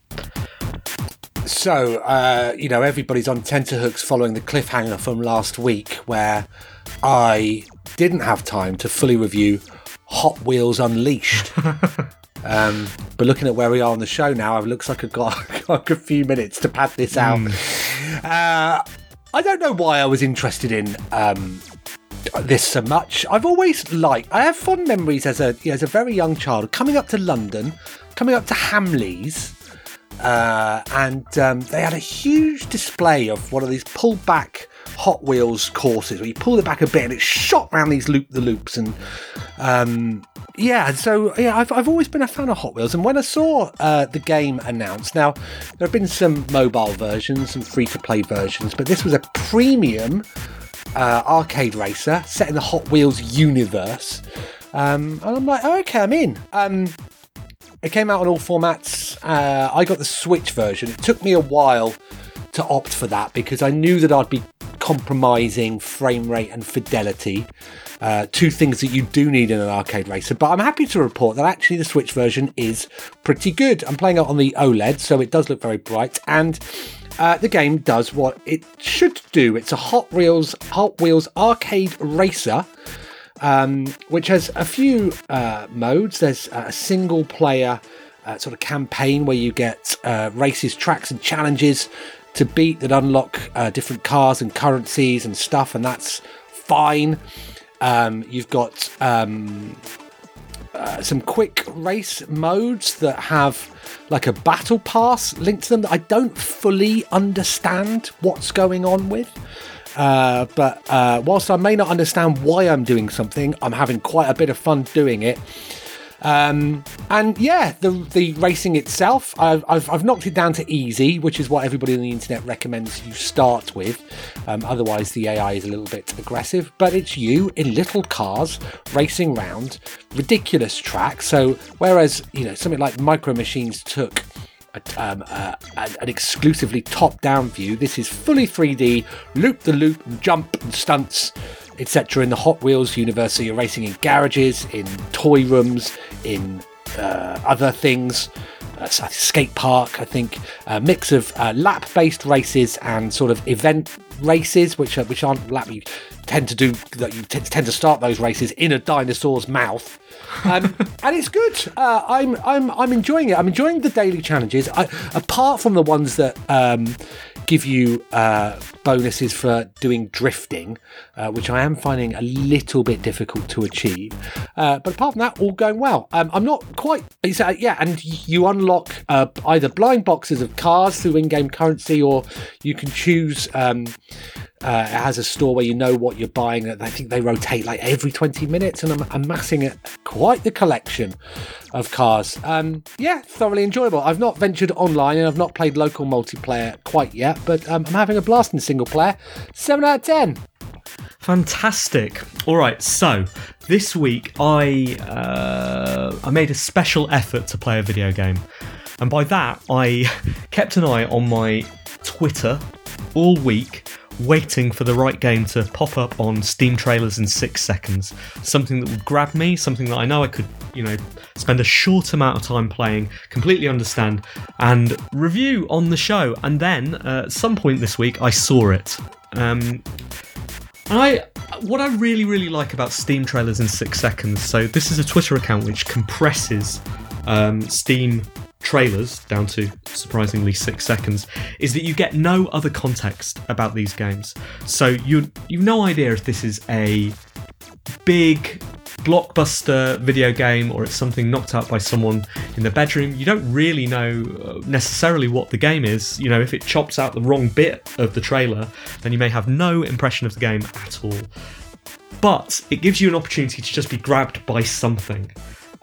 Speaker 2: So, uh, you know, everybody's on tenterhooks following the cliffhanger from last week where I didn't have time to fully review Hot Wheels Unleashed. um, but looking at where we are on the show now, it looks like I've got, got a few minutes to pad this out. Uh, I don't know why I was interested in um, this so much. I've always liked. I have fond memories as a as a very young child coming up to London, coming up to Hamleys, uh, and um, they had a huge display of one of these pulled back Hot Wheels courses where you pull it back a bit and it shot around these loop the loops and um, yeah, so yeah, I've, I've always been a fan of Hot Wheels, and when I saw uh, the game announced, now there have been some mobile versions, some free to play versions, but this was a premium uh, arcade racer set in the Hot Wheels universe, um, and I'm like, oh, okay, I'm in. Um, it came out on all formats. Uh, I got the Switch version. It took me a while to opt for that because I knew that I'd be compromising frame rate and fidelity. Uh, two things that you do need in an arcade racer. But I'm happy to report that actually the Switch version is pretty good. I'm playing it on the OLED, so it does look very bright, and uh, the game does what it should do. It's a Hot Wheels Hot Wheels arcade racer um, which has a few uh, modes. There's a single player uh, sort of campaign where you get uh, races, tracks, and challenges to beat that unlock uh, different cars and currencies and stuff, and that's fine. Um, you've got um, uh, some quick race modes that have like a battle pass linked to them that I don't fully understand what's going on with. Uh, but uh, whilst I may not understand why I'm doing something, I'm having quite a bit of fun doing it. Um, and yeah, the the racing itself, I've, I've, I've knocked it down to easy, which is what everybody on the internet recommends you start with. Um, otherwise, the AI is a little bit aggressive. But it's you in little cars racing round ridiculous tracks. So whereas you know something like Micro Machines took um, uh, an exclusively top-down view. This is fully 3D, loop the loop, jump and stunts, etc. In the Hot Wheels universe, so you're racing in garages, in toy rooms, in uh, other things. Uh, skate park, I think, a mix of uh, lap-based races and sort of event races, which are, which aren't lap. You tend to do that. You t- tend to start those races in a dinosaur's mouth, um, and it's good. Uh, I'm I'm I'm enjoying it. I'm enjoying the daily challenges. I, apart from the ones that um, give you uh, bonuses for doing drifting, uh, which I am finding a little bit difficult to achieve. Uh, but apart from that, all going well. Um, I'm not quite. Yeah, and you unlock uh, either blind boxes of cars through in-game currency, or you can choose. Um, uh, it has a store where you know what you're buying. I think they rotate like every 20 minutes, and I'm amassing a, quite the collection of cars. Um, yeah, thoroughly enjoyable. I've not ventured online and I've not played local multiplayer quite yet, but um, I'm having a blast in single player. 7 out of 10.
Speaker 1: Fantastic. All right, so this week I uh, I made a special effort to play a video game, and by that I kept an eye on my Twitter all week, waiting for the right game to pop up on Steam trailers in six seconds. Something that would grab me, something that I know I could, you know, spend a short amount of time playing, completely understand, and review on the show. And then uh, at some point this week, I saw it. Um, I, what I really, really like about Steam trailers in six seconds. So this is a Twitter account which compresses um, Steam trailers down to surprisingly six seconds. Is that you get no other context about these games. So you you've no idea if this is a big blockbuster video game or it's something knocked out by someone in the bedroom. You don't really know uh, necessarily what the game is. You know, if it chops out the wrong bit of the trailer, then you may have no impression of the game at all. But it gives you an opportunity to just be grabbed by something.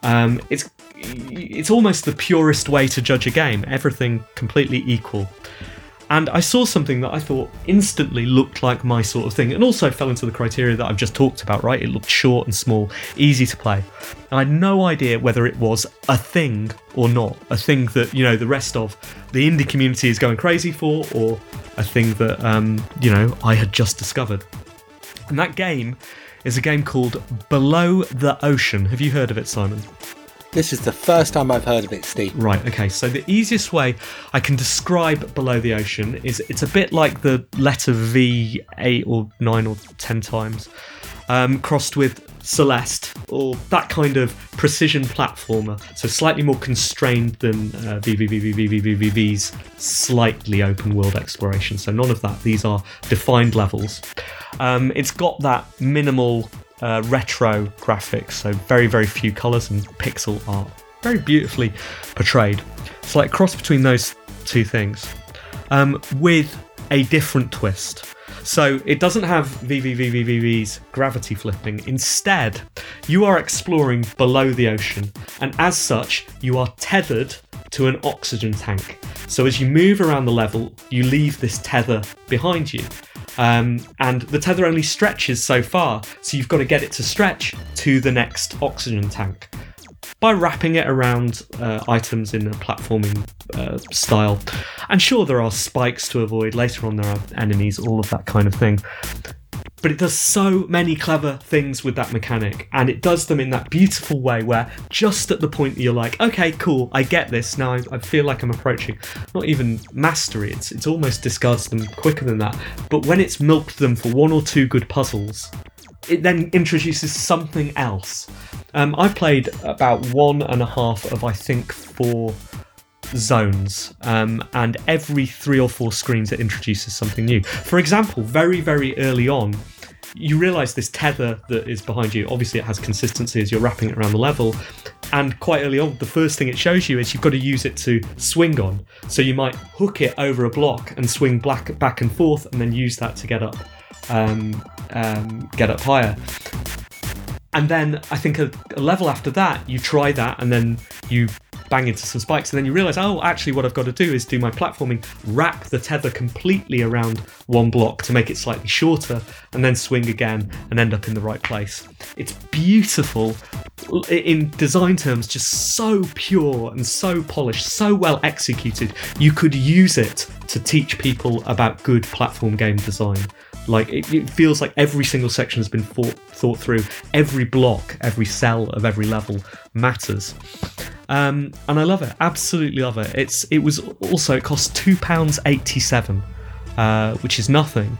Speaker 1: Um, it's it's almost the purest way to judge a game. Everything completely equal. And I saw something that I thought instantly looked like my sort of thing, and also fell into the criteria that I've just talked about, right? It looked short and small, easy to play. I had no idea whether it was a thing or not. A thing that, you know, the rest of the indie community is going crazy for, or a thing that, um, you know, I had just discovered. And that game is a game called Below the Ocean. Have you heard of it, Simon?
Speaker 2: This is the first time I've heard of it, Steve.
Speaker 1: Right, okay. So the easiest way I can describe Below the Ocean is it's a bit like the letter V eight or nine or ten times, um, crossed with Celeste or that kind of precision platformer. So slightly more constrained than uh, VVVVVV's slightly open world exploration. So none of that. These are defined levels. Um, it's got that minimal uh, retro graphics, so very, very few colours and pixel art. Very beautifully portrayed. It's like cross between those two things, um, with a different twist. So it doesn't have VVVVVV's gravity flipping. Instead, you are exploring below the ocean, and as such, you are tethered to an oxygen tank. So as you move around the level, you leave this tether behind you. Um, and the tether only stretches so far, so you've got to get it to stretch to the next oxygen tank by wrapping it around uh, items in a platforming uh, style. And sure, there are spikes to avoid. Later on, there are enemies, all of that kind of thing. But it does so many clever things with that mechanic, and it does them in that beautiful way where just at the point that you're like, okay, cool, I get this, now I, I feel like I'm approaching not even mastery, it's, it's almost discards them quicker than that. But when it's milked them for one or two good puzzles, it then introduces something else. Um, I've played about one and a half of, I think, four zones, um, and every three or four screens it introduces something new. For example, very, very early on, you realize this tether that is behind you. Obviously, it has consistency as you're wrapping it around the level. And quite early on, the first thing it shows you is you've got to use it to swing on. So you might hook it over a block and swing back, back and forth, and then use that to get up, um, um, get up higher. And then I think a, a level after that, you try that, and then you bang into some spikes, and then you realize, oh, actually, what I've got to do is do my platforming, wrap the tether completely around one block to make it slightly shorter, and then swing again and end up in the right place. It's beautiful in design terms, just so pure and so polished, so well executed. You could use it to teach people about good platform game design. Like it, it, feels like every single section has been thought, thought through. Every block, every cell of every level matters. Um, and I love it. Absolutely love it. It's it was also it cost two pounds eighty seven, uh, which is nothing,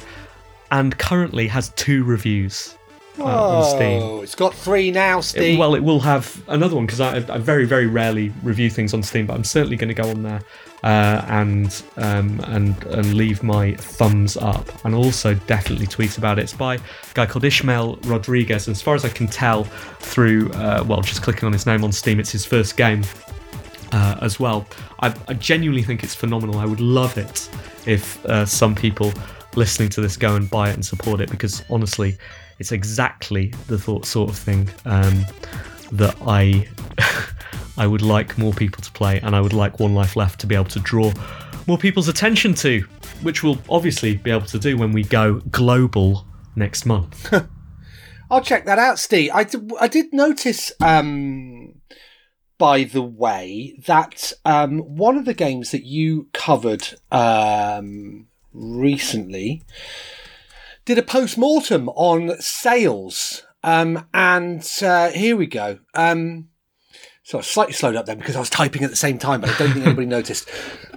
Speaker 1: and currently has two reviews. Uh, on Steam.
Speaker 2: Oh, it's got three now, Steve.
Speaker 1: It- well, it will have another one because I, I very, very rarely review things on Steam, but I'm certainly going to go on there uh, and um, and and leave my thumbs up, and also definitely tweet about it. It's by a guy called Ishmael Rodriguez, and as far as I can tell through uh, well, just clicking on his name on Steam, it's his first game uh, as well. I, I genuinely think it's phenomenal. I would love it if uh, some people listening to this go and buy it and support it because honestly, it's exactly the thought sort of thing um, that I I would like more people to play, and I would like One Life Left to be able to draw more people's attention to, which we'll obviously be able to do when we go global next month.
Speaker 2: I'll check that out, Steve. I I did notice, um, by the way, that um, one of the games that you covered um, recently did a post mortem on sales. Um, and uh, here we go. Um, so I slightly slowed up then because I was typing at the same time, but I don't think anybody noticed.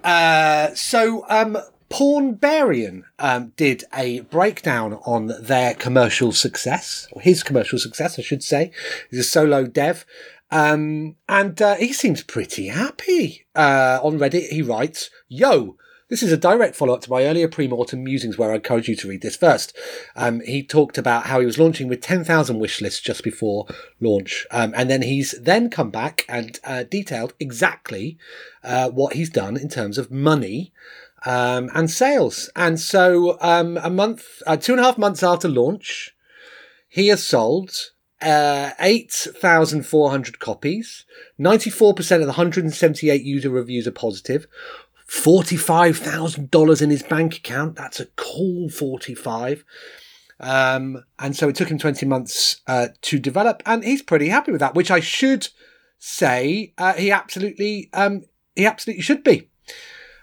Speaker 2: Uh, so um, Pornbarian um, did a breakdown on their commercial success, or his commercial success, I should say. He's a solo dev. Um, and uh, he seems pretty happy. Uh, on Reddit, he writes, Yo, this is a direct follow up to my earlier pre mortem musings where I encourage you to read this first. Um, he talked about how he was launching with 10,000 wish lists just before launch. Um, and then he's then come back and uh, detailed exactly uh, what he's done in terms of money um, and sales. And so um, a month, uh, two and a half months after launch, he has sold uh, 8,400 copies. 94% of the 178 user reviews are positive. $45,000 in his bank account. That's a cool 45. Um, and so it took him 20 months uh, to develop, and he's pretty happy with that, which I should say uh, he absolutely um, he absolutely should be.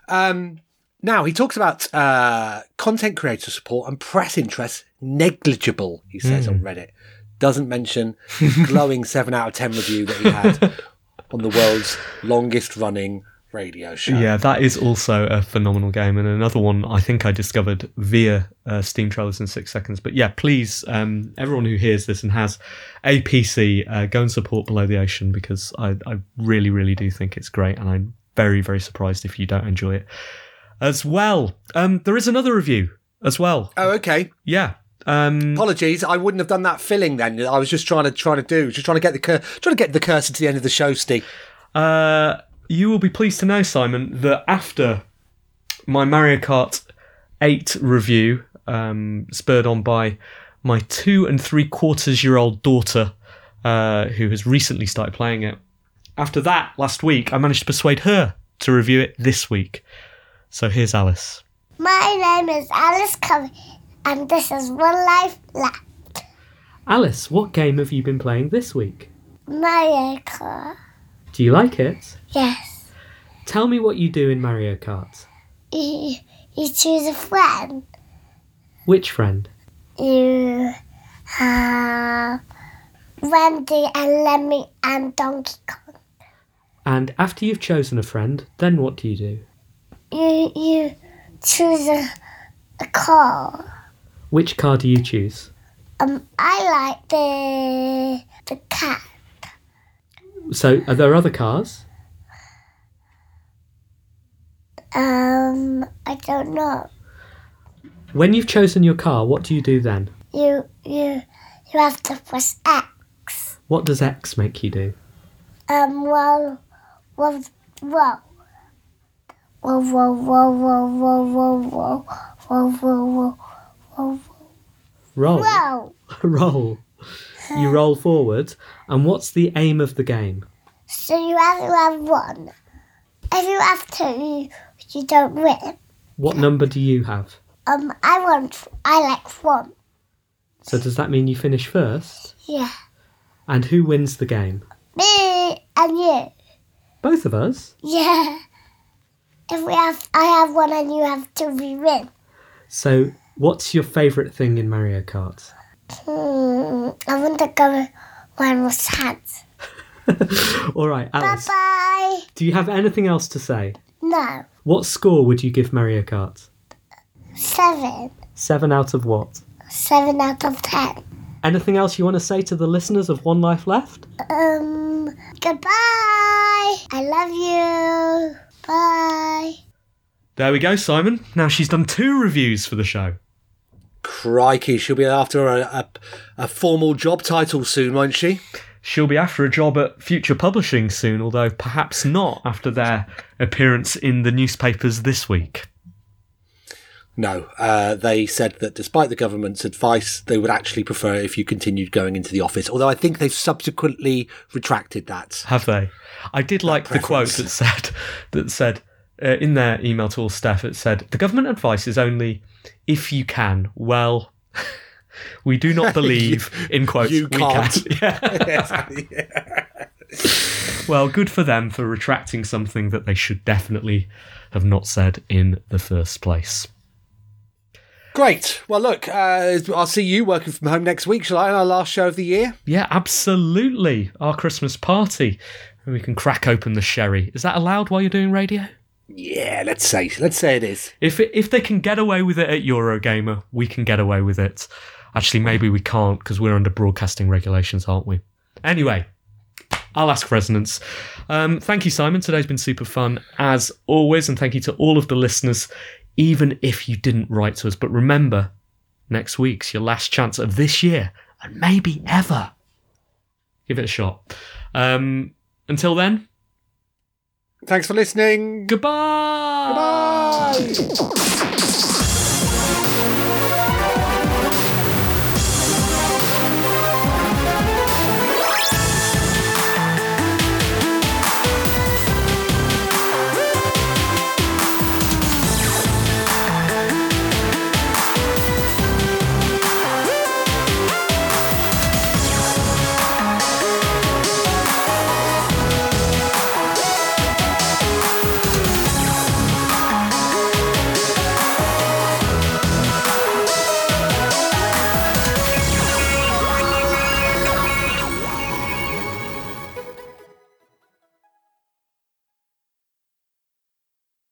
Speaker 2: Um, now he talks about uh, content creator support and press interest negligible. He says on Reddit. Doesn't mention glowing seven out of ten review that he had on the world's longest running radio show.
Speaker 1: Yeah, that is also a phenomenal game, and another one I think I discovered via uh, Steam Trailers in six seconds. But yeah, please, um, everyone who hears this and has a PC, uh, go and support Below the Ocean because I, I really, really do think it's great, and I'm very, very surprised if you don't enjoy it. As well, um, there is another review as well.
Speaker 2: Oh, okay.
Speaker 1: Yeah. Um,
Speaker 2: Apologies, I wouldn't have done that filling then. I was just trying to trying to do, just trying to get the cur- trying to get the cursor to the end of the show, Steve.
Speaker 1: Uh, you will be pleased to know, Simon, that after my Mario Kart 8 review, um, spurred on by my two and three quarters year old daughter, uh, who has recently started playing it, after that last week, I managed to persuade her to review it this week. So here's Alice.
Speaker 5: My name is Alice Covey, and this is One Life Left.
Speaker 1: Alice, what game have you been playing this week?
Speaker 5: Mario Kart.
Speaker 1: Do you like it?
Speaker 5: Yes.
Speaker 1: Tell me what you do in Mario Kart.
Speaker 5: You, you choose a friend.
Speaker 1: Which friend?
Speaker 5: You have Randy and Lemmy and Donkey Kong.
Speaker 1: And after you've chosen a friend, then what do you do?
Speaker 5: You you choose a, a car.
Speaker 1: Which car do you choose?
Speaker 5: Um, I like the the cat.
Speaker 1: So, are there other cars?
Speaker 5: Um, I don't know.
Speaker 1: When you've chosen your car, what do you do then?
Speaker 5: You you you have to press X.
Speaker 1: What does X make you do?
Speaker 5: Um, well, well, well. Whoa, whoa, whoa, whoa, whoa, whoa, whoa, whoa, whoa, whoa,
Speaker 1: Roll.
Speaker 5: whoa.
Speaker 1: roll. You roll forward. And what's the aim of the game?
Speaker 5: So you have to have one. If you have two, you, don't win.
Speaker 1: What number do you have?
Speaker 5: Um, I want, I like one.
Speaker 1: So, does that mean you finish first?
Speaker 5: Yeah.
Speaker 1: And who wins the game?
Speaker 5: Me and you.
Speaker 1: Both of us?
Speaker 5: Yeah. If we have, I have one and you have two, we win.
Speaker 1: So, what's your favourite thing in Mario Kart?
Speaker 5: Hmm, I want to go one with hands.
Speaker 1: All right,
Speaker 5: Bye
Speaker 1: Alice.
Speaker 5: bye.
Speaker 1: Do you have anything else to say?
Speaker 5: No,
Speaker 1: What score would you give Mario Kart?
Speaker 5: seven.
Speaker 1: Seven out of what?
Speaker 5: Seven out of ten.
Speaker 1: Anything else you want to say to the listeners of One Life Left?
Speaker 5: Um, goodbye. I love you. Bye.
Speaker 1: There we go, Simon. Now she's done two reviews for the show.
Speaker 2: Crikey, she'll be after a, a, a formal job title soon, won't she?
Speaker 1: She'll be after a job at Future Publishing soon, although perhaps not after their appearance in the newspapers this week.
Speaker 2: No, uh, they said that despite the government's advice, they would actually prefer if you continued going into the office. Although I think they've subsequently retracted that.
Speaker 1: Have they? I did like the quote that said that said uh, in their email to all staff. It said the government advice is only if you can. Well, We do not believe in quotes.
Speaker 2: You
Speaker 1: we
Speaker 2: can't.
Speaker 1: can. Yeah. Well, good for them for retracting something that they should definitely have not said in the first place.
Speaker 2: Great. Well, look, uh, I'll see you working from home next week, shall I? On our last show of the year.
Speaker 1: Yeah, absolutely. Our Christmas party. And we can crack open the sherry. Is that allowed while you're doing radio?
Speaker 2: Yeah, let's say let's say it is.
Speaker 1: If it, if they can get away with it at Eurogamer, we can get away with it. Actually, maybe we can't because we're under broadcasting regulations, aren't we? Anyway, I'll ask resonance. Um, thank you, Simon. Today's been super fun as always, and thank you to all of the listeners, even if you didn't write to us. But remember, next week's your last chance of this year and maybe ever. Give it a shot. Um, until then,
Speaker 2: Thanks for listening.
Speaker 1: goodbye.
Speaker 2: Bye.